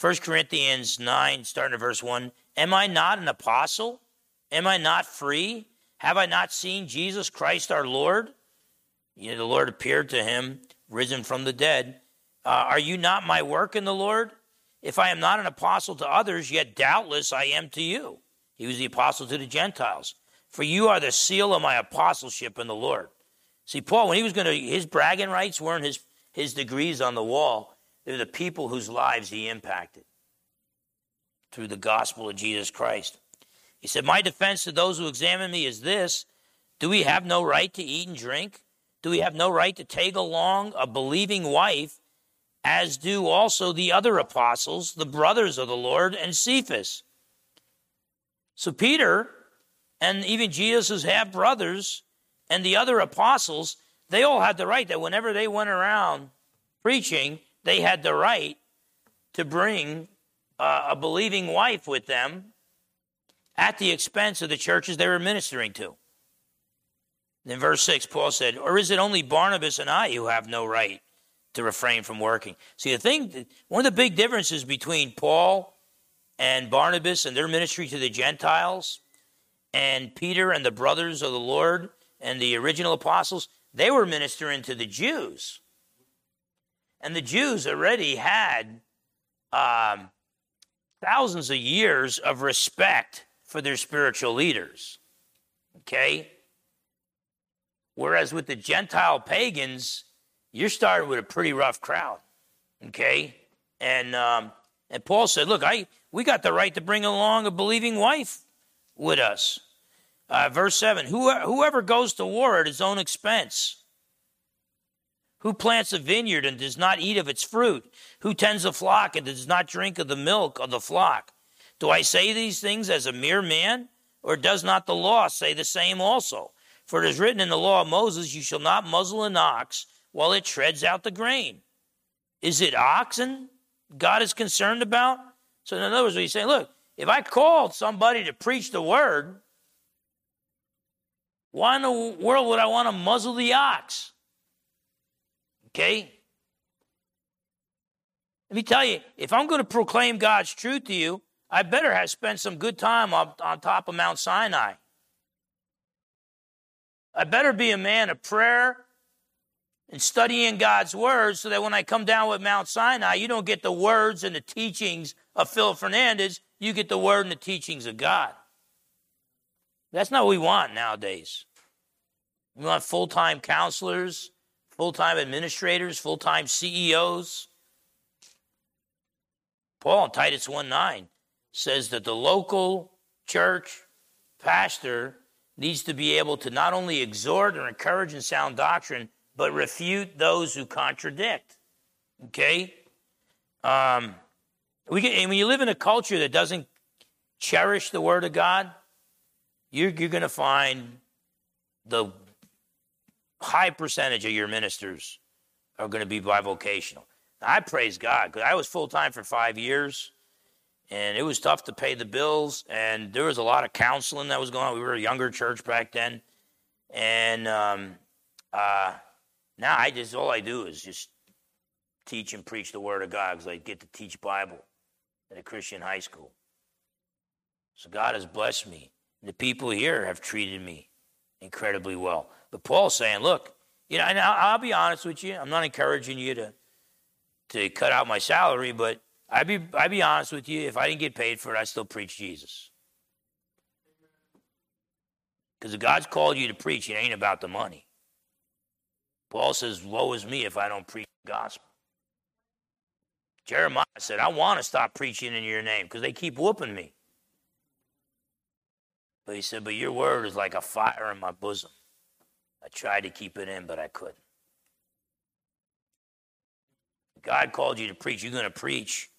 S1: 1 Corinthians 9, starting at verse 1 Am I not an apostle? Am I not free? Have I not seen Jesus Christ our Lord? You know, the Lord appeared to him, risen from the dead. Uh, are you not my work in the Lord? If I am not an apostle to others, yet doubtless I am to you. He was the apostle to the Gentiles. For you are the seal of my apostleship in the Lord. See, Paul, when he was going to, his bragging rights weren't his, his degrees on the wall, they're the people whose lives he impacted through the gospel of Jesus Christ. He said, My defense to those who examine me is this Do we have no right to eat and drink? Do we have no right to take along a believing wife, as do also the other apostles, the brothers of the Lord, and Cephas? So Peter and even Jesus' half brothers and the other apostles, they all had the right that whenever they went around preaching, they had the right to bring uh, a believing wife with them at the expense of the churches they were ministering to. In verse 6, Paul said, Or is it only Barnabas and I who have no right to refrain from working? See, the thing, one of the big differences between Paul and Barnabas and their ministry to the Gentiles and Peter and the brothers of the Lord and the original apostles, they were ministering to the Jews. And the Jews already had um, thousands of years of respect for their spiritual leaders. Okay? Whereas with the Gentile pagans, you're starting with a pretty rough crowd. Okay? And um, and Paul said, Look, I we got the right to bring along a believing wife with us. Uh, verse 7 Whoever goes to war at his own expense. Who plants a vineyard and does not eat of its fruit? Who tends a flock and does not drink of the milk of the flock? Do I say these things as a mere man? Or does not the law say the same also? For it is written in the law of Moses, You shall not muzzle an ox while it treads out the grain. Is it oxen God is concerned about? So, in other words, he's saying, Look, if I called somebody to preach the word, why in the world would I want to muzzle the ox? Okay? Let me tell you, if I'm going to proclaim God's truth to you, I better have spent some good time on, on top of Mount Sinai. I better be a man of prayer and studying God's word so that when I come down with Mount Sinai, you don't get the words and the teachings of Phil Fernandes, you get the word and the teachings of God. That's not what we want nowadays. We want full time counselors, full time administrators, full time CEOs. Paul in Titus 1 9 says that the local church pastor needs to be able to not only exhort or encourage in sound doctrine, but refute those who contradict. Okay? Um, we get, and when you live in a culture that doesn't cherish the Word of God, you're, you're going to find the high percentage of your ministers are going to be bivocational. I praise God because I was full time for five years, and it was tough to pay the bills, and there was a lot of counseling that was going on. We were a younger church back then, and um, uh, now I just all I do is just teach and preach the Word of God because I get to teach Bible at a Christian high school. So God has blessed me. and The people here have treated me incredibly well. But Paul's saying, look, you know, and I'll, I'll be honest with you. I'm not encouraging you to to cut out my salary, but I'd be I'd be honest with you. If I didn't get paid for it, I still preach Jesus. Because if God's called you to preach, it ain't about the money. Paul says, "Woe is me if I don't preach the gospel." Jeremiah said, "I want to stop preaching in your name because they keep whooping me." But he said, But your word is like a fire in my bosom. I tried to keep it in, but I couldn't. God called you to preach. You're going to preach,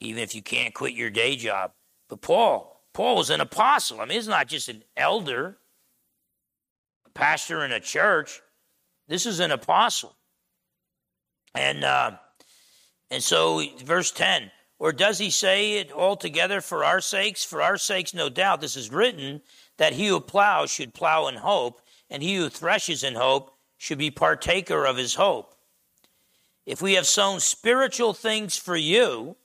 S1: even if you can't quit your day job. But Paul, Paul was an apostle. I mean, he's not just an elder, a pastor in a church. This is an apostle. And uh, and so, verse 10 or does he say it altogether for our sakes? For our sakes, no doubt, this is written that he who plows should plow in hope, and he who threshes in hope should be partaker of his hope. If we have sown spiritual things for you,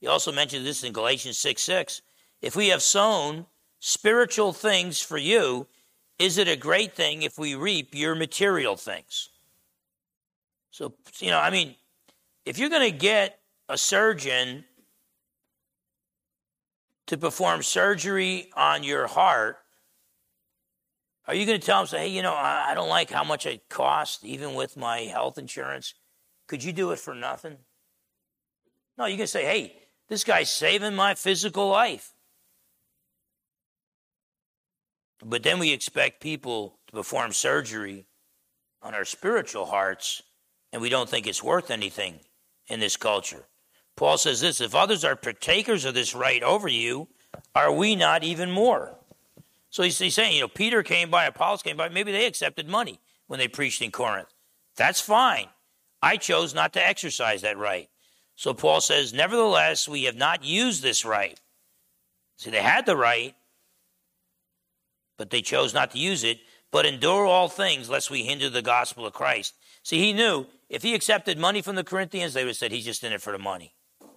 S1: he also mentioned this in Galatians 6 6. If we have sown spiritual things for you, is it a great thing if we reap your material things? So, you know, I mean, if you're going to get a surgeon to perform surgery on your heart, are you going to tell them, say, hey, you know, I don't like how much it costs, even with my health insurance? Could you do it for nothing? No, you can say, hey, this guy's saving my physical life. But then we expect people to perform surgery on our spiritual hearts, and we don't think it's worth anything in this culture. Paul says this if others are partakers of this right over you, are we not even more? So he's, he's saying, you know, Peter came by, Apollos came by, maybe they accepted money when they preached in Corinth. That's fine. I chose not to exercise that right. So Paul says, nevertheless, we have not used this right. See, they had the right, but they chose not to use it, but endure all things lest we hinder the gospel of Christ. See, he knew if he accepted money from the Corinthians, they would have said he's just in it for the money. So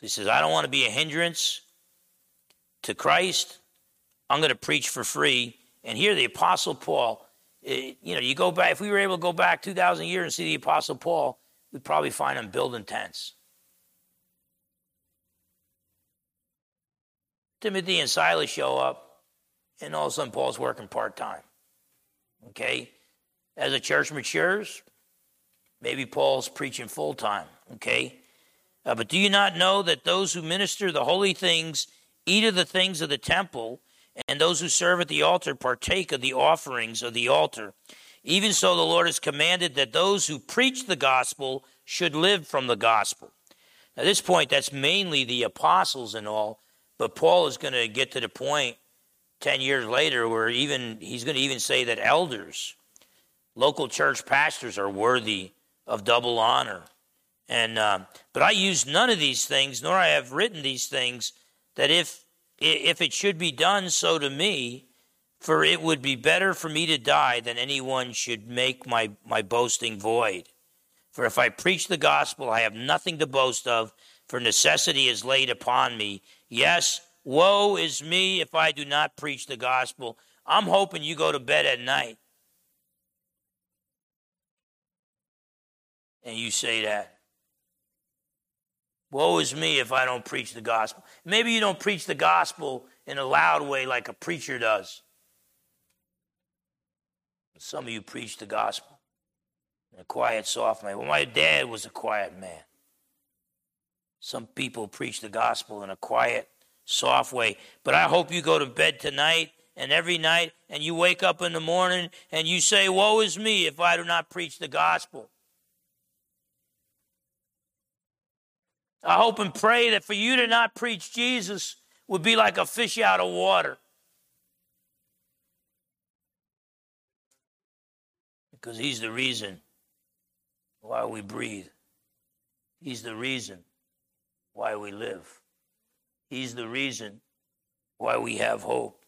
S1: he says, I don't want to be a hindrance to Christ. I'm going to preach for free. And here, the Apostle Paul, eh, you know, you go back, if we were able to go back 2,000 years and see the Apostle Paul, we'd probably find him building tents. Timothy and Silas show up, and all of a sudden Paul's working part time. Okay? As the church matures, maybe Paul's preaching full time. Okay? Uh, but do you not know that those who minister the holy things eat of the things of the temple, and those who serve at the altar partake of the offerings of the altar? Even so, the Lord has commanded that those who preach the gospel should live from the gospel. At this point, that's mainly the apostles and all, but Paul is going to get to the point 10 years later where even he's going to even say that elders, local church pastors, are worthy of double honor. And uh, but I use none of these things, nor I have written these things, that if if it should be done so to me, for it would be better for me to die than anyone should make my, my boasting void. For if I preach the gospel, I have nothing to boast of, for necessity is laid upon me. Yes, woe is me if I do not preach the gospel. I'm hoping you go to bed at night and you say that. Woe is me if I don't preach the gospel. Maybe you don't preach the gospel in a loud way like a preacher does. Some of you preach the gospel in a quiet, soft way. Well, my dad was a quiet man. Some people preach the gospel in a quiet, soft way. But I hope you go to bed tonight and every night and you wake up in the morning and you say, Woe is me if I do not preach the gospel. I hope and pray that for you to not preach Jesus would be like a fish out of water. Because He's the reason why we breathe. He's the reason why we live. He's the reason why we have hope.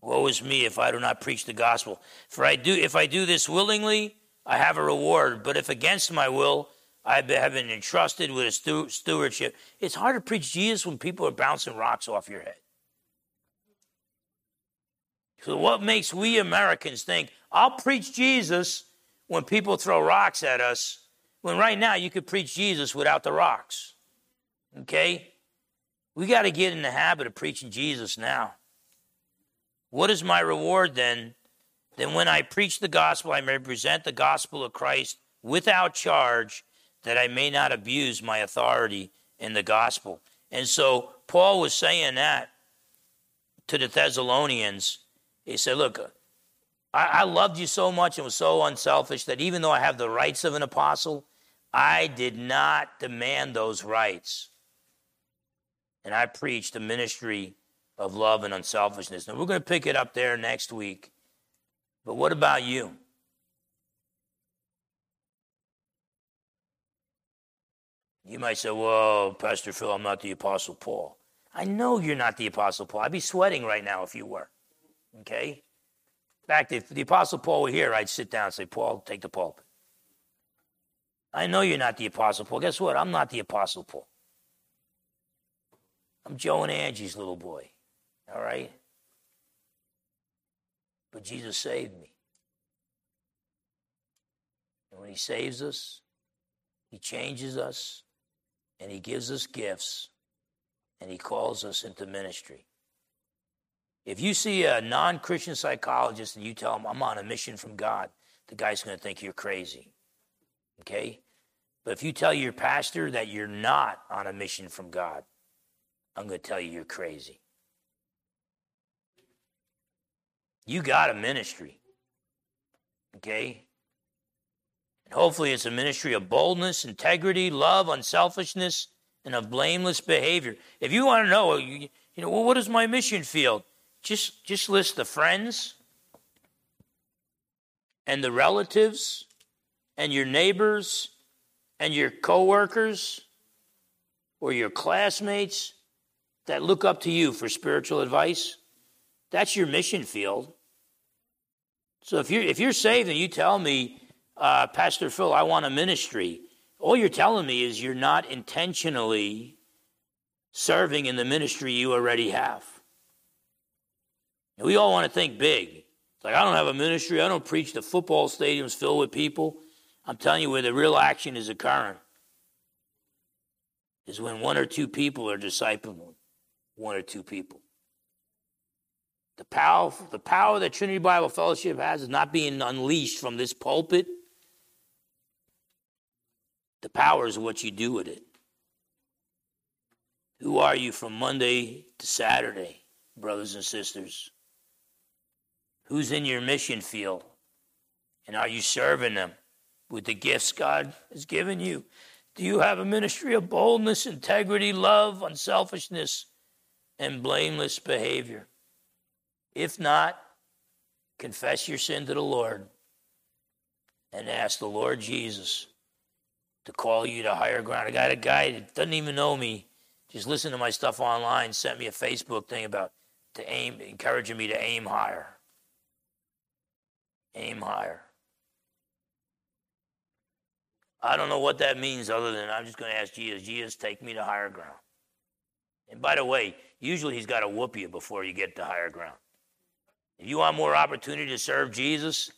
S1: Woe is me if I do not preach the gospel. For I do if I do this willingly, I have a reward, but if against my will, I have been entrusted with a stewardship. It's hard to preach Jesus when people are bouncing rocks off your head. So, what makes we Americans think, I'll preach Jesus when people throw rocks at us, when right now you could preach Jesus without the rocks? Okay? We got to get in the habit of preaching Jesus now. What is my reward then? Then, when I preach the gospel, I may present the gospel of Christ without charge, that I may not abuse my authority in the gospel. And so, Paul was saying that to the Thessalonians he said, Look, I, I loved you so much and was so unselfish that even though I have the rights of an apostle, I did not demand those rights. And I preached the ministry of love and unselfishness. Now, we're going to pick it up there next week. But what about you? You might say, Well, Pastor Phil, I'm not the Apostle Paul. I know you're not the Apostle Paul. I'd be sweating right now if you were. Okay? In fact, if the Apostle Paul were here, I'd sit down and say, Paul, take the pulpit. I know you're not the Apostle Paul. Guess what? I'm not the Apostle Paul. I'm Joe and Angie's little boy. All right? But Jesus saved me. And when He saves us, He changes us, and He gives us gifts, and He calls us into ministry. If you see a non Christian psychologist and you tell him, I'm on a mission from God, the guy's going to think you're crazy. Okay? But if you tell your pastor that you're not on a mission from God, I'm going to tell you you're crazy. You got a ministry. Okay? And hopefully, it's a ministry of boldness, integrity, love, unselfishness, and of blameless behavior. If you want to know, you, you know, well, what is my mission field? Just, just list the friends and the relatives and your neighbors and your coworkers or your classmates that look up to you for spiritual advice. That's your mission field. So if you're if you're saved and you tell me, uh, Pastor Phil, I want a ministry, all you're telling me is you're not intentionally serving in the ministry you already have. And we all want to think big. It's like, I don't have a ministry. I don't preach to football stadiums filled with people. I'm telling you where the real action is occurring is when one or two people are discipling one or two people. The power, the power that Trinity Bible Fellowship has is not being unleashed from this pulpit. The power is what you do with it. Who are you from Monday to Saturday, brothers and sisters? Who's in your mission field? And are you serving them with the gifts God has given you? Do you have a ministry of boldness, integrity, love, unselfishness, and blameless behavior? If not, confess your sin to the Lord and ask the Lord Jesus to call you to higher ground. I got a guy that doesn't even know me, just listen to my stuff online, sent me a Facebook thing about to aim, encouraging me to aim higher. Aim higher. I don't know what that means other than I'm just going to ask Jesus, Jesus, take me to higher ground. And by the way, usually he's got to whoop you before you get to higher ground. If you want more opportunity to serve Jesus,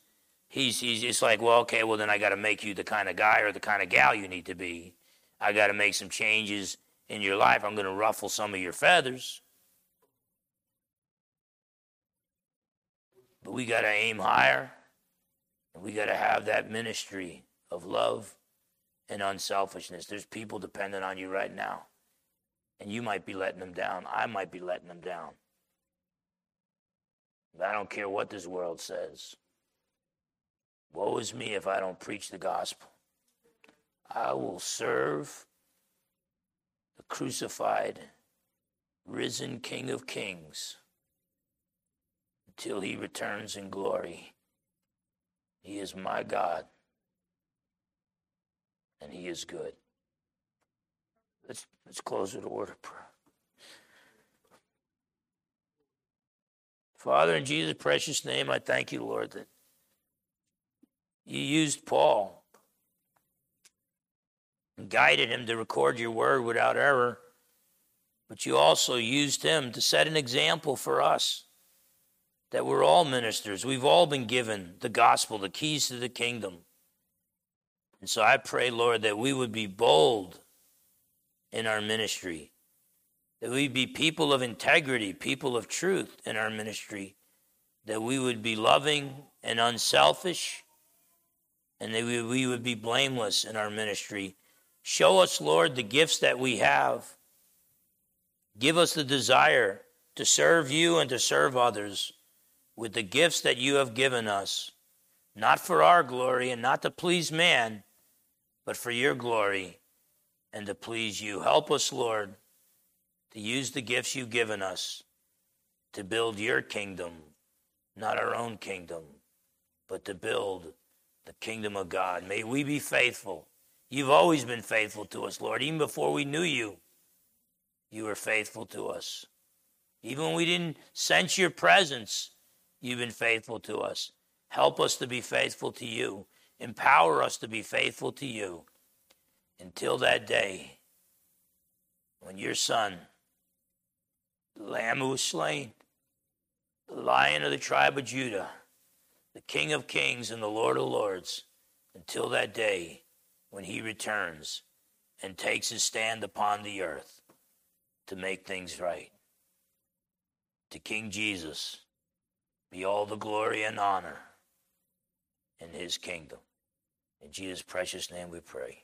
S1: he's, he's just like, well, okay, well, then I got to make you the kind of guy or the kind of gal you need to be. I got to make some changes in your life. I'm going to ruffle some of your feathers. But we got to aim higher. And we got to have that ministry of love and unselfishness. There's people dependent on you right now. And you might be letting them down. I might be letting them down. But I don't care what this world says. Woe is me if I don't preach the gospel. I will serve the crucified, risen King of Kings until he returns in glory He is my God, and He is good. Let's, let's close with a word of prayer. Father, in Jesus' precious name, I thank you, Lord, that you used Paul and guided him to record your word without error, but you also used him to set an example for us that we're all ministers. We've all been given the gospel, the keys to the kingdom. And so I pray, Lord, that we would be bold in our ministry. That we be people of integrity, people of truth in our ministry, that we would be loving and unselfish, and that we, we would be blameless in our ministry. Show us, Lord, the gifts that we have. Give us the desire to serve you and to serve others with the gifts that you have given us, not for our glory and not to please man, but for your glory and to please you. Help us, Lord to use the gifts you've given us to build your kingdom, not our own kingdom, but to build the kingdom of God. May we be faithful. You've always been faithful to us, Lord. Even before we knew you, you were faithful to us. Even when we didn't sense your presence, you've been faithful to us. Help us to be faithful to you. Empower us to be faithful to you until that day when your son the Lamb who was slain, the Lion of the tribe of Judah, the King of kings and the Lord of lords, until that day when he returns and takes his stand upon the earth to make things right. To King Jesus be all the glory and honor in his kingdom. In Jesus' precious name we pray.